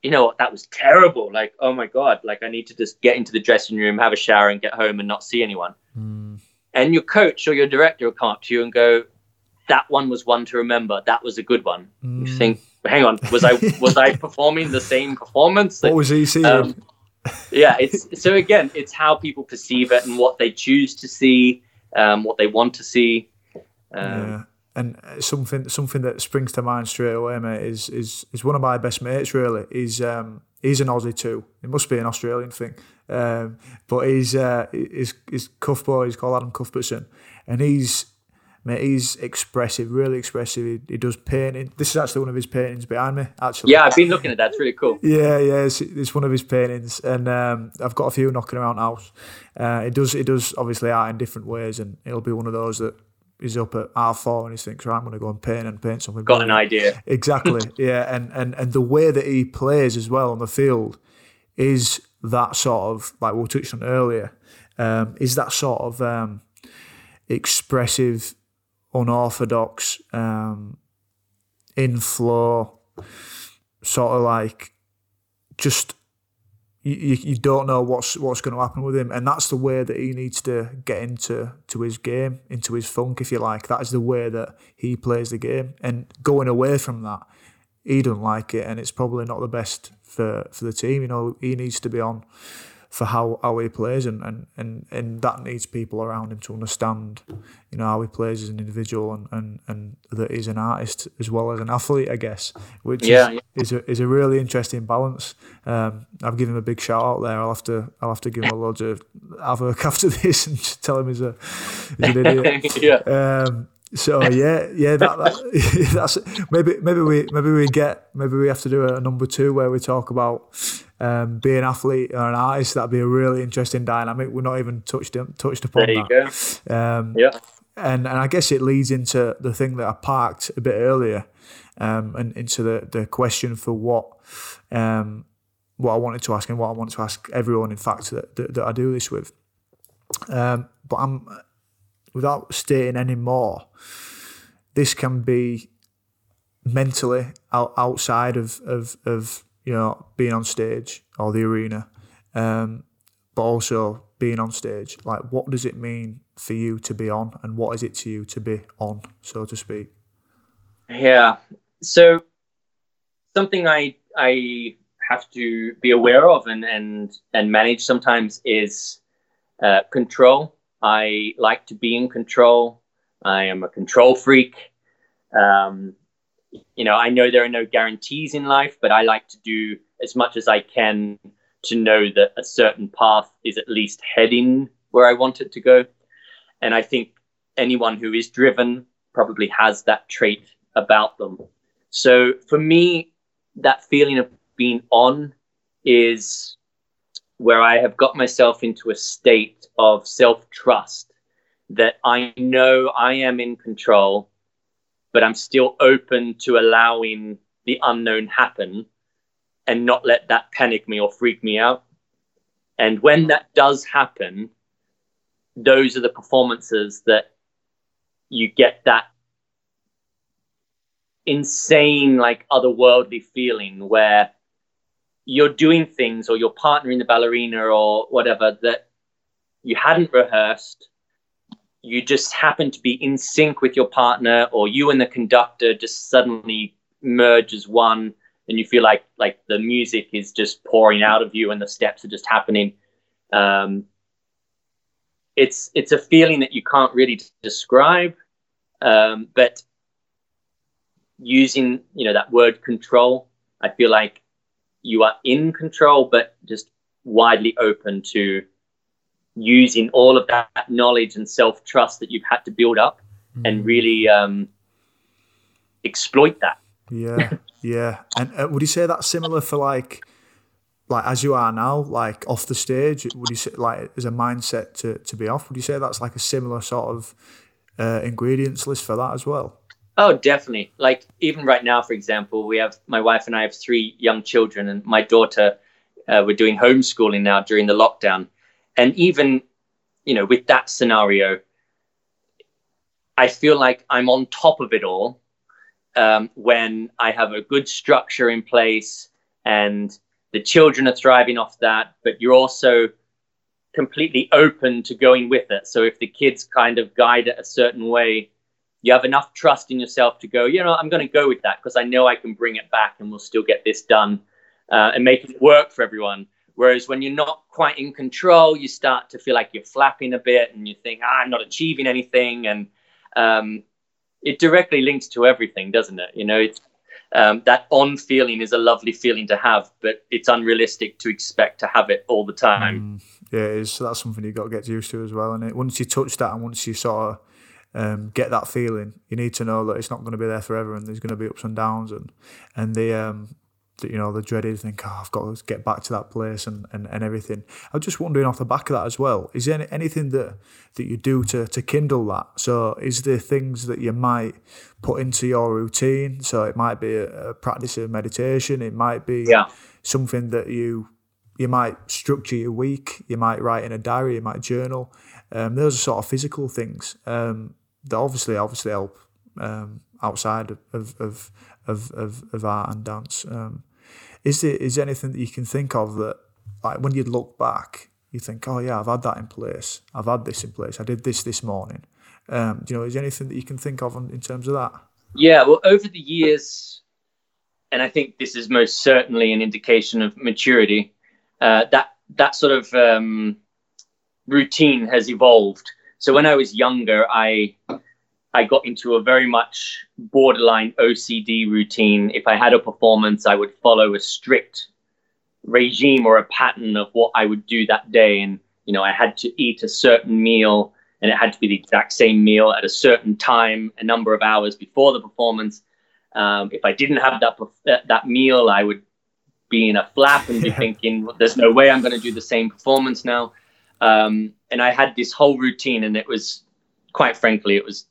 you know, what, that was terrible. Like, oh my God, like I need to just get into the dressing room, have a shower, and get home and not see anyone. Mm. And your coach or your director will come up to you and go, that one was one to remember. That was a good one. Mm. You hmm. think, hang on, was I was I performing the same performance? What was he seeing? Um, yeah, it's so again, it's how people perceive it and what they choose to see, um, what they want to see. Um, yeah and something something that springs to mind straight away, mate, is is is one of my best mates. Really, he's um, he's an Aussie too. It must be an Australian thing, um, but he's uh, he's he's Cuff boy. He's called Adam Cuthbertson, and he's mate, he's expressive, really expressive. He, he, does painting. This is actually one of his paintings behind me. Actually, yeah, I've been looking at that. It's really cool. Yeah, yeah, it's, it's one of his paintings, and um, I've got a few knocking around the house. Uh, it does it does obviously art in different ways, and it'll be one of those that he's up at R four and he thinks, right, I'm going to go and paint and paint something. Got brilliant. an idea. Exactly. yeah, and and and the way that he plays as well on the field is that sort of like we touched on earlier. Um, is that sort of um, expressive, unorthodox, um, in flow, sort of like just you, you don't know what's what's going to happen with him, and that's the way that he needs to get into to his game, into his funk, if you like. That is the way that he plays the game, and going away from that, he doesn't like it, and it's probably not the best for for the team. You know, he needs to be on for how, how he plays and, and, and, and that needs people around him to understand you know how he plays as an individual and, and, and that he's an artist as well as an athlete I guess which yeah, is, yeah. is, a, is a really interesting balance um, I've given him a big shout out there I'll have to I'll have to give him a lot of havoc after this and tell him he's, a, he's an idiot yeah. Um, so yeah, yeah, that, that, that's maybe maybe we maybe we get maybe we have to do a number two where we talk about um, being an athlete or an artist, that'd be a really interesting dynamic. We're not even touched touched upon there you that. Go. Um, yeah. And and I guess it leads into the thing that I parked a bit earlier, um, and into the, the question for what um, what I wanted to ask and what I wanted to ask everyone. In fact, that that, that I do this with. Um, but I'm without stating any more. This can be mentally out, outside of, of of you know, being on stage or the arena, um, but also being on stage. Like, what does it mean for you to be on, and what is it to you to be on, so to speak? Yeah. So something I I have to be aware of and and and manage sometimes is uh, control. I like to be in control. I am a control freak. Um, you know, I know there are no guarantees in life, but I like to do as much as I can to know that a certain path is at least heading where I want it to go. And I think anyone who is driven probably has that trait about them. So for me, that feeling of being on is where I have got myself into a state of self trust that I know I am in control but I'm still open to allowing the unknown happen and not let that panic me or freak me out. And when that does happen, those are the performances that you get that insane, like otherworldly feeling where you're doing things or you're partnering the ballerina or whatever that you hadn't rehearsed. You just happen to be in sync with your partner or you and the conductor just suddenly merge as one and you feel like like the music is just pouring out of you and the steps are just happening. Um, it's it's a feeling that you can't really describe, um, but using you know that word control, I feel like you are in control, but just widely open to using all of that knowledge and self trust that you've had to build up mm. and really um, exploit that. Yeah, yeah. And uh, would you say that's similar for like, like as you are now, like off the stage? Would you say like as a mindset to to be off? Would you say that's like a similar sort of uh, ingredients list for that as well? Oh, definitely. Like even right now, for example, we have my wife and I have three young children, and my daughter, uh, we're doing homeschooling now during the lockdown, and even you know with that scenario, I feel like I'm on top of it all um, when I have a good structure in place and the children are thriving off that, but you're also completely open to going with it. So if the kids kind of guide it a certain way, you have enough trust in yourself to go, you know, I'm going to go with that because I know I can bring it back and we'll still get this done uh, and make it work for everyone. Whereas when you're not quite in control, you start to feel like you're flapping a bit and you think, ah, I'm not achieving anything. And um, it directly links to everything, doesn't it? You know, it's um, that on feeling is a lovely feeling to have, but it's unrealistic to expect to have it all the time. Mm, yeah, it is. So that's something you've got to get used to as well. And once you touch that and once you sort of um, get that feeling, you need to know that it's not going to be there forever and there's going to be ups and downs and and the um, you know the dreaded think oh, I've got to get back to that place and, and, and everything. I was just wondering off the back of that as well. Is there any, anything that that you do to to kindle that? So is there things that you might put into your routine? So it might be a, a practice of meditation. It might be yeah. something that you you might structure your week. You might write in a diary. You might journal. Um, those are sort of physical things um, that obviously obviously help um, outside of, of of, of, of art and dance. Um, is there is there anything that you can think of that, like when you look back, you think, oh yeah, I've had that in place. I've had this in place. I did this this morning. Um, you know, is there anything that you can think of in terms of that? Yeah, well, over the years, and I think this is most certainly an indication of maturity. Uh, that that sort of um, routine has evolved. So when I was younger, I I got into a very much borderline OCD routine. If I had a performance, I would follow a strict regime or a pattern of what I would do that day. And, you know, I had to eat a certain meal and it had to be the exact same meal at a certain time, a number of hours before the performance. Um, if I didn't have that, that meal, I would be in a flap and be yeah. thinking, well, there's no way I'm going to do the same performance now. Um, and I had this whole routine, and it was, quite frankly, it was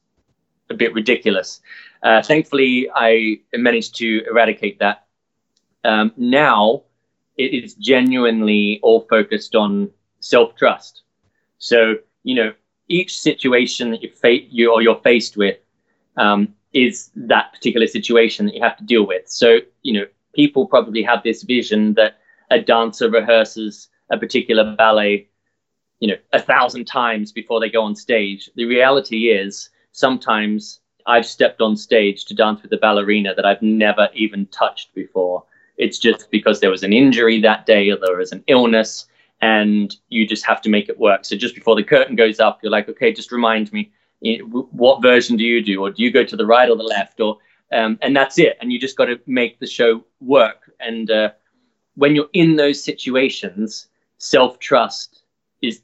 a bit ridiculous. Uh, thankfully, I managed to eradicate that. Um, now it is genuinely all focused on self trust. So, you know, each situation that you, fa- you or you're faced with um, is that particular situation that you have to deal with. So, you know, people probably have this vision that a dancer rehearses a particular ballet, you know, a thousand times before they go on stage. The reality is sometimes I've stepped on stage to dance with a ballerina that I've never even touched before. It's just because there was an injury that day or there was an illness and you just have to make it work. So just before the curtain goes up, you're like, okay, just remind me, what version do you do? Or do you go to the right or the left? Or um, and that's it. And you just got to make the show work. And uh, when you're in those situations, self trust is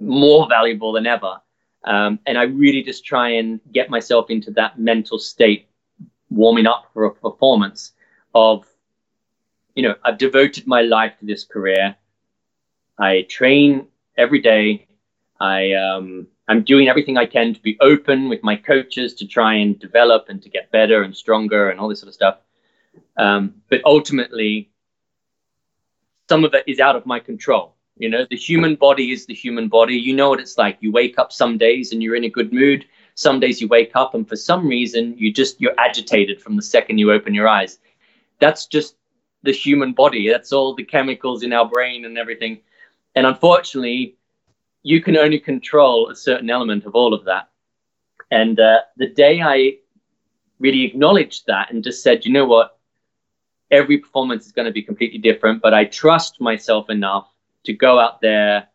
more valuable than ever. Um, and I really just try and get myself into that mental state, warming up for a performance of, you know, I've devoted my life to this career. I train every day. I um, I'm doing everything I can to be open with my coaches to try and develop and to get better and stronger and all this sort of stuff. Um, but ultimately, some of it is out of my control. You know, the human body is the human body. You know what it's like. You wake up some days and you're in a good mood. Some days you wake up and for some reason you just you're agitated from the second you open your eyes. That's just the human body. That's all the chemicals in our brain and everything. And unfortunately, you can only control a certain element of all of that. And uh, the day I really acknowledged that and just said, you know what, every performance is going to be completely different, but I trust myself enough to go out there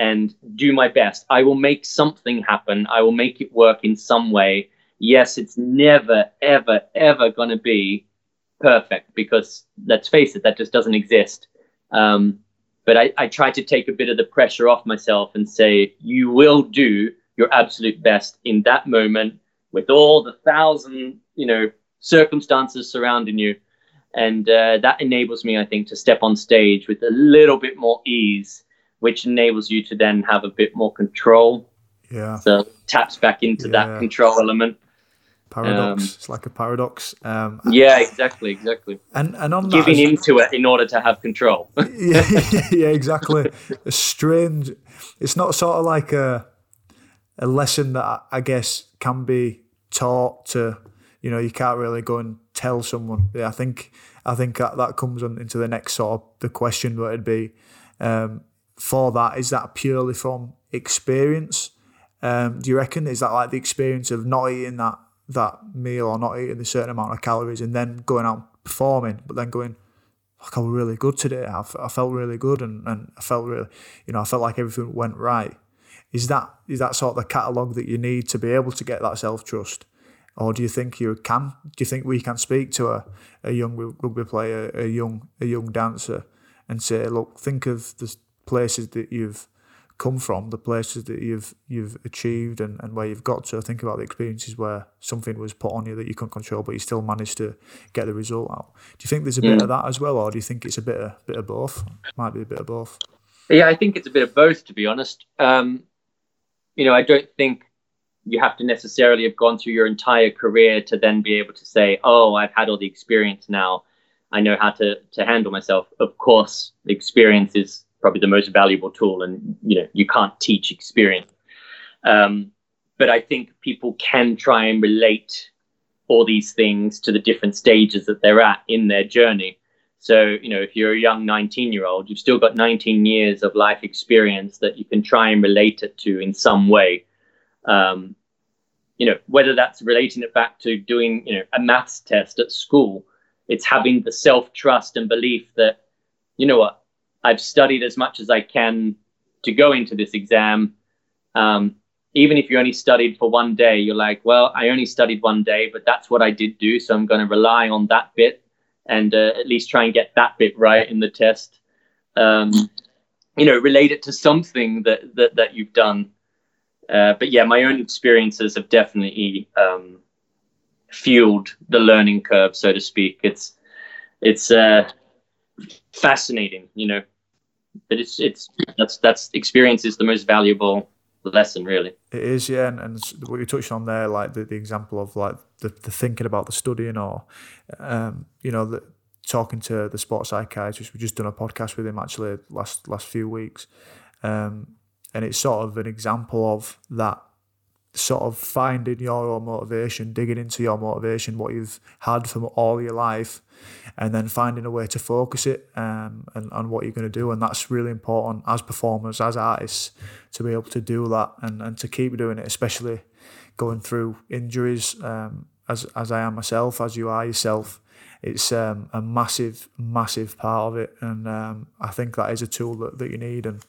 and do my best. I will make something happen. I will make it work in some way. Yes, it's never, ever, ever going to be perfect because let's face it, that just doesn't exist. Um, but I, I try to take a bit of the pressure off myself and say, you will do your absolute best in that moment with all the thousand, you know, circumstances surrounding you. And uh, that enables me, I think, to step on stage with a little bit more ease, which enables you to then have a bit more control. Yeah. So taps back into yeah. that control element. Paradox. Um, it's like a paradox. Um, yeah, exactly, exactly. And and on giving that, into it in order to have control. yeah, yeah, exactly. a strange. It's not sort of like a a lesson that I guess can be taught to. You know, you can't really go and tell someone. Yeah, I think I think that, that comes on into the next sort of the question that it'd be um, for that. Is that purely from experience? Um, do you reckon is that like the experience of not eating that that meal or not eating a certain amount of calories and then going out performing, but then going, like I was really good today. I, I felt really good and, and I felt really, you know, I felt like everything went right. Is that is that sort of the catalogue that you need to be able to get that self trust? Or do you think you can? Do you think we can speak to a, a young rugby player, a young a young dancer, and say, look, think of the places that you've come from, the places that you've you've achieved and, and where you've got to. Think about the experiences where something was put on you that you couldn't control, but you still managed to get the result out. Do you think there's a bit of that as well, or do you think it's a bit of bit of both? Might be a bit of both. Yeah, I think it's a bit of both, to be honest. Um, you know, I don't think you have to necessarily have gone through your entire career to then be able to say, "Oh, I've had all the experience now. I know how to to handle myself." Of course, experience is probably the most valuable tool, and you know you can't teach experience. Um, but I think people can try and relate all these things to the different stages that they're at in their journey. So, you know, if you're a young 19 year old, you've still got 19 years of life experience that you can try and relate it to in some way. Um, you know, whether that's relating it back to doing, you know, a maths test at school, it's having the self trust and belief that, you know what, I've studied as much as I can to go into this exam. Um, even if you only studied for one day, you're like, well, I only studied one day, but that's what I did do. So I'm going to rely on that bit and uh, at least try and get that bit right in the test. Um, you know, relate it to something that, that, that you've done. Uh, but yeah, my own experiences have definitely um, fueled the learning curve, so to speak. It's, it's, uh, fascinating, you know. But it's it's that's that's experience is the most valuable lesson, really. It is, yeah, and, and what you touched on there, like the, the example of like the, the thinking about the studying, or um, you know, the, talking to the sports psychiatrist. Which we've just done a podcast with him actually last last few weeks, um, and it's sort of an example of that sort of finding your own motivation, digging into your motivation, what you've had from all your life, and then finding a way to focus it um, and on what you're going to do. And that's really important as performers, as artists, to be able to do that and, and to keep doing it, especially going through injuries, um, as, as I am myself, as you are yourself. It's um, a massive, massive part of it. And um, I think that is a tool that, that you need. And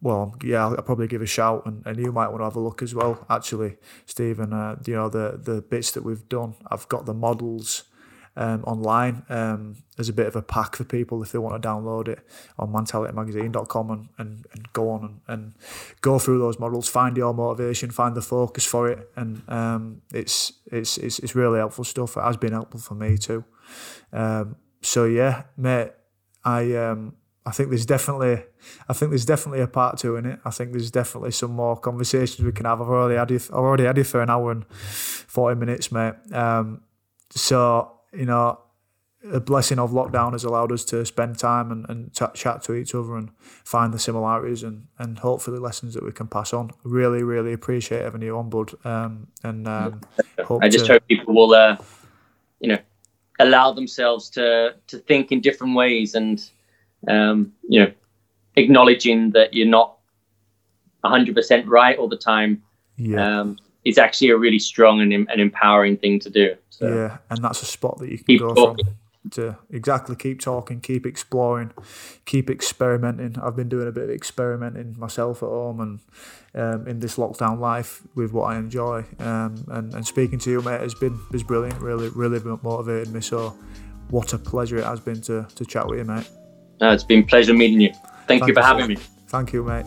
well, yeah, I'll, probably give a shout, and, and you might want to have a look as well. Actually, Stephen, uh, you know the the bits that we've done. I've got the models um, online um, as a bit of a pack for people if they want to download it on mentalitymagazine.com and, and, and go on and, and go through those models, find your motivation, find the focus for it, and um, it's, it's it's it's really helpful stuff. It has been helpful for me too. Um, so yeah, mate, I um, I think there's definitely, I think there's definitely a part two in it. I think there's definitely some more conversations we can have. I've already had you, I've already had you for an hour and forty minutes, mate. Um, so you know, a blessing of lockdown has allowed us to spend time and, and t- chat to each other and find the similarities and, and hopefully lessons that we can pass on. Really, really appreciate having you on, bud. Um, and um, I just to... hope people will, uh, you know, allow themselves to to think in different ways and um, you know, acknowledging that you're not 100% right all the time yeah. um, is actually a really strong and, and empowering thing to do. So yeah, and that's a spot that you can go talking. from. To exactly keep talking, keep exploring, keep experimenting. I've been doing a bit of experimenting myself at home and um, in this lockdown life with what I enjoy. Um, and, and speaking to you, mate, has been was brilliant. Really, really motivated me. So, what a pleasure it has been to, to chat with you, mate. No, it's been pleasure meeting you. Thank, Thank you for having me. Thank you, mate.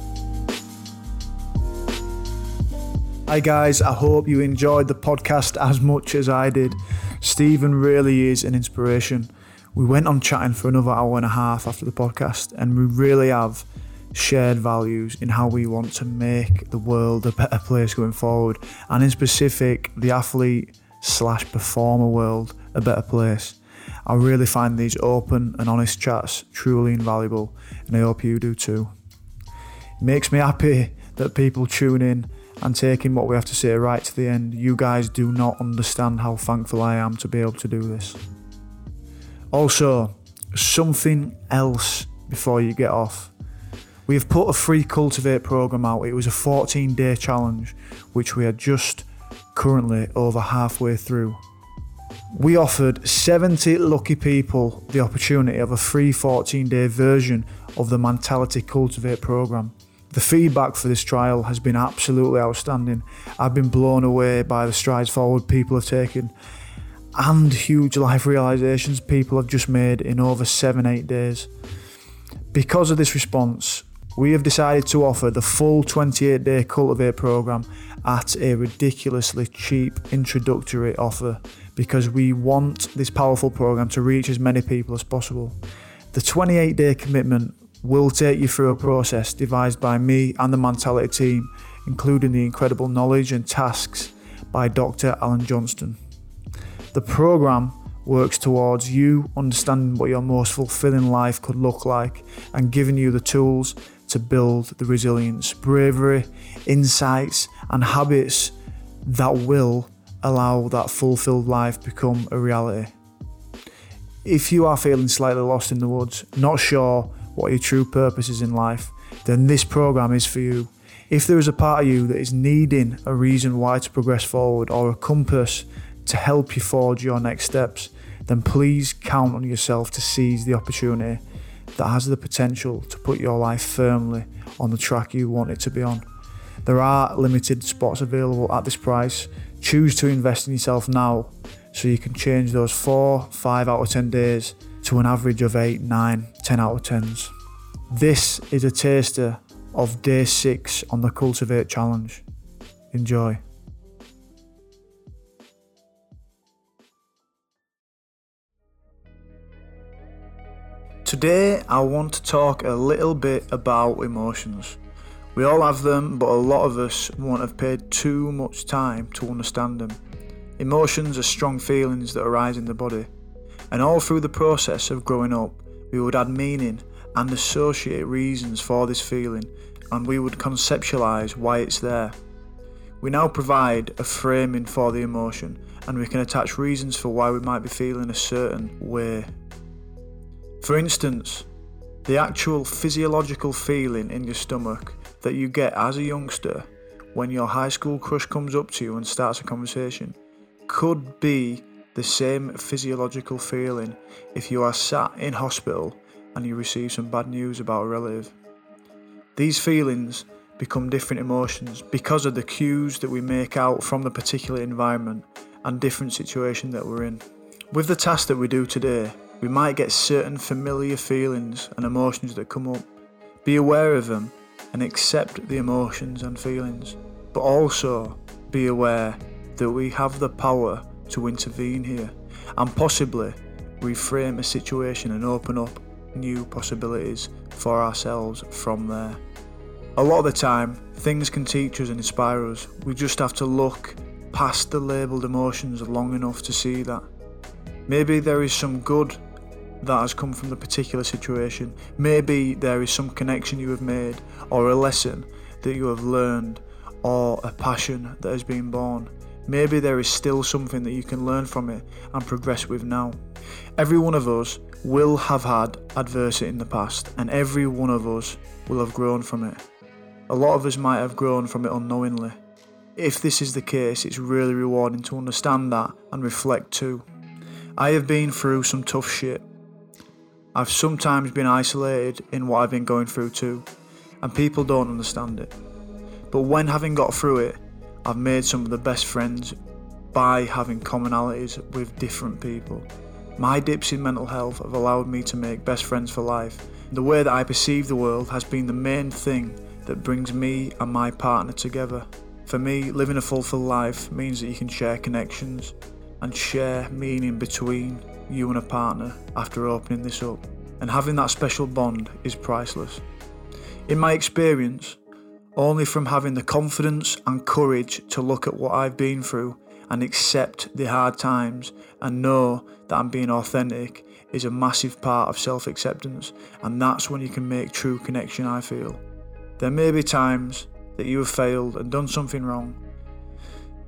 Hi, guys. I hope you enjoyed the podcast as much as I did. Stephen really is an inspiration. We went on chatting for another hour and a half after the podcast, and we really have shared values in how we want to make the world a better place going forward, and in specific, the athlete slash performer world a better place. I really find these open and honest chats truly invaluable, and I hope you do too. It makes me happy that people tune in and taking what we have to say right to the end, you guys do not understand how thankful I am to be able to do this. Also, something else before you get off. We have put a free Cultivate program out. It was a 14 day challenge, which we are just currently over halfway through. We offered 70 lucky people the opportunity of a free 14 day version of the Mentality Cultivate program. The feedback for this trial has been absolutely outstanding. I've been blown away by the strides forward people have taken and huge life realizations people have just made in over seven, eight days. Because of this response, we have decided to offer the full 28 day Cultivate program at a ridiculously cheap introductory offer because we want this powerful program to reach as many people as possible. The 28 day commitment will take you through a process devised by me and the Mentality team, including the incredible knowledge and tasks by Dr. Alan Johnston. The program works towards you understanding what your most fulfilling life could look like and giving you the tools to build the resilience, bravery, insights, and habits that will allow that fulfilled life become a reality. If you are feeling slightly lost in the woods, not sure what your true purpose is in life, then this program is for you. If there is a part of you that is needing a reason why to progress forward or a compass to help you forge your next steps, then please count on yourself to seize the opportunity that has the potential to put your life firmly on the track you want it to be on. There are limited spots available at this price. Choose to invest in yourself now so you can change those 4, 5 out of 10 days to an average of 8, 9, 10 out of 10s. This is a taster of day 6 on the Cultivate Challenge. Enjoy. Today, I want to talk a little bit about emotions. We all have them, but a lot of us won't have paid too much time to understand them. Emotions are strong feelings that arise in the body and all through the process of growing up, we would add meaning and associate reasons for this feeling, and we would conceptualize why it's there. We now provide a framing for the emotion, and we can attach reasons for why we might be feeling a certain way. For instance, the actual physiological feeling in your stomach that you get as a youngster when your high school crush comes up to you and starts a conversation could be the same physiological feeling if you are sat in hospital and you receive some bad news about a relative. These feelings become different emotions because of the cues that we make out from the particular environment and different situation that we're in. With the task that we do today, we might get certain familiar feelings and emotions that come up. Be aware of them and accept the emotions and feelings, but also be aware that we have the power to intervene here and possibly reframe a situation and open up new possibilities for ourselves from there. A lot of the time, things can teach us and inspire us. We just have to look past the labelled emotions long enough to see that. Maybe there is some good that has come from the particular situation. Maybe there is some connection you have made, or a lesson that you have learned, or a passion that has been born. Maybe there is still something that you can learn from it and progress with now. Every one of us will have had adversity in the past, and every one of us will have grown from it. A lot of us might have grown from it unknowingly. If this is the case, it's really rewarding to understand that and reflect too. I have been through some tough shit. I've sometimes been isolated in what I've been going through too, and people don't understand it. But when having got through it, I've made some of the best friends by having commonalities with different people. My dips in mental health have allowed me to make best friends for life. The way that I perceive the world has been the main thing that brings me and my partner together. For me, living a fulfilled life means that you can share connections and share meaning between you and a partner after opening this up. And having that special bond is priceless. In my experience, only from having the confidence and courage to look at what I've been through and accept the hard times and know that I'm being authentic is a massive part of self acceptance, and that's when you can make true connection. I feel there may be times that you have failed and done something wrong.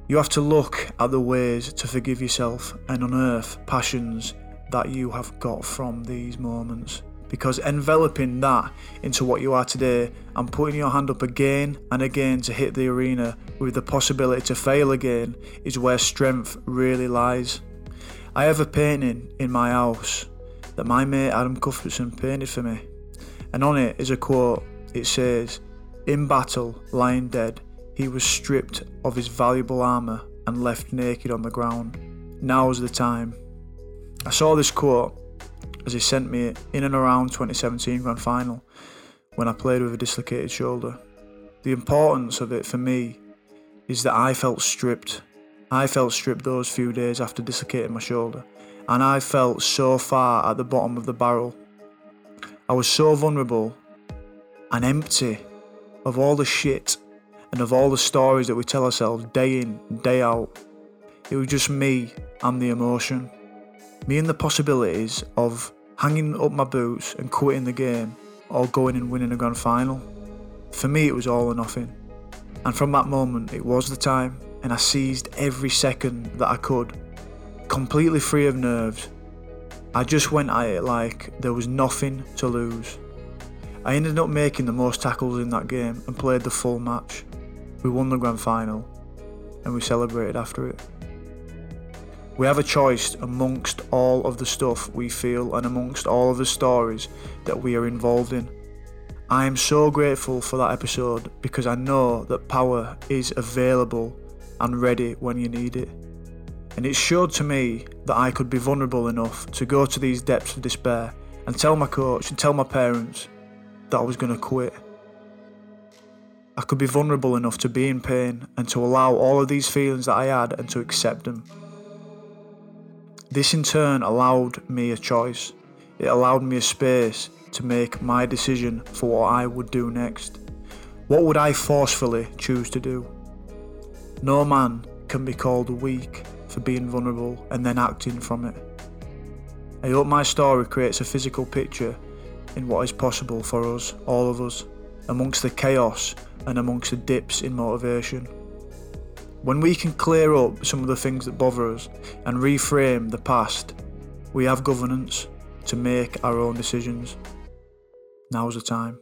You have to look at the ways to forgive yourself and unearth passions that you have got from these moments because enveloping that into what you are today and putting your hand up again and again to hit the arena with the possibility to fail again is where strength really lies. I have a painting in my house that my mate Adam Cuthbertson painted for me, and on it is a quote. It says, In battle, lying dead, he was stripped of his valuable armour and left naked on the ground. Now's the time. I saw this quote as he sent me in and around 2017 grand final when I played with a dislocated shoulder. The importance of it for me is that I felt stripped. I felt stripped those few days after dislocating my shoulder, and I felt so far at the bottom of the barrel. I was so vulnerable and empty of all the shit and of all the stories that we tell ourselves day in, day out. It was just me and the emotion me and the possibilities of hanging up my boots and quitting the game or going and winning a grand final. For me, it was all or nothing. And from that moment, it was the time, and I seized every second that I could, completely free of nerves. I just went at it like there was nothing to lose. I ended up making the most tackles in that game and played the full match. We won the grand final, and we celebrated after it. We have a choice amongst all of the stuff we feel and amongst all of the stories that we are involved in. I am so grateful for that episode because I know that power is available and ready when you need it. And it showed to me that I could be vulnerable enough to go to these depths of despair and tell my coach and tell my parents that I was going to quit. I could be vulnerable enough to be in pain and to allow all of these feelings that I had and to accept them. This in turn allowed me a choice. It allowed me a space to make my decision for what I would do next. What would I forcefully choose to do? No man can be called weak for being vulnerable and then acting from it. I hope my story creates a physical picture in what is possible for us, all of us, amongst the chaos and amongst the dips in motivation. When we can clear up some of the things that bother us and reframe the past, we have governance to make our own decisions. Now's the time.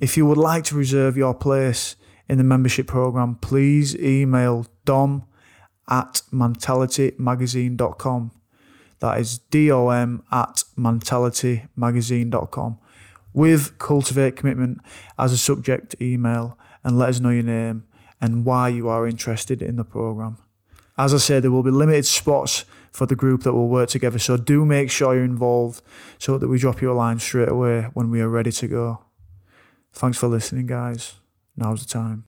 If you would like to reserve your place in the membership program, please email dom at mentalitymagazine.com. That is dom at mentalitymagazine.com with cultivate commitment as a subject email and let us know your name and why you are interested in the program. As I said, there will be limited spots for the group that will work together, so do make sure you're involved so that we drop you a line straight away when we are ready to go. Thanks for listening, guys. Now's the time.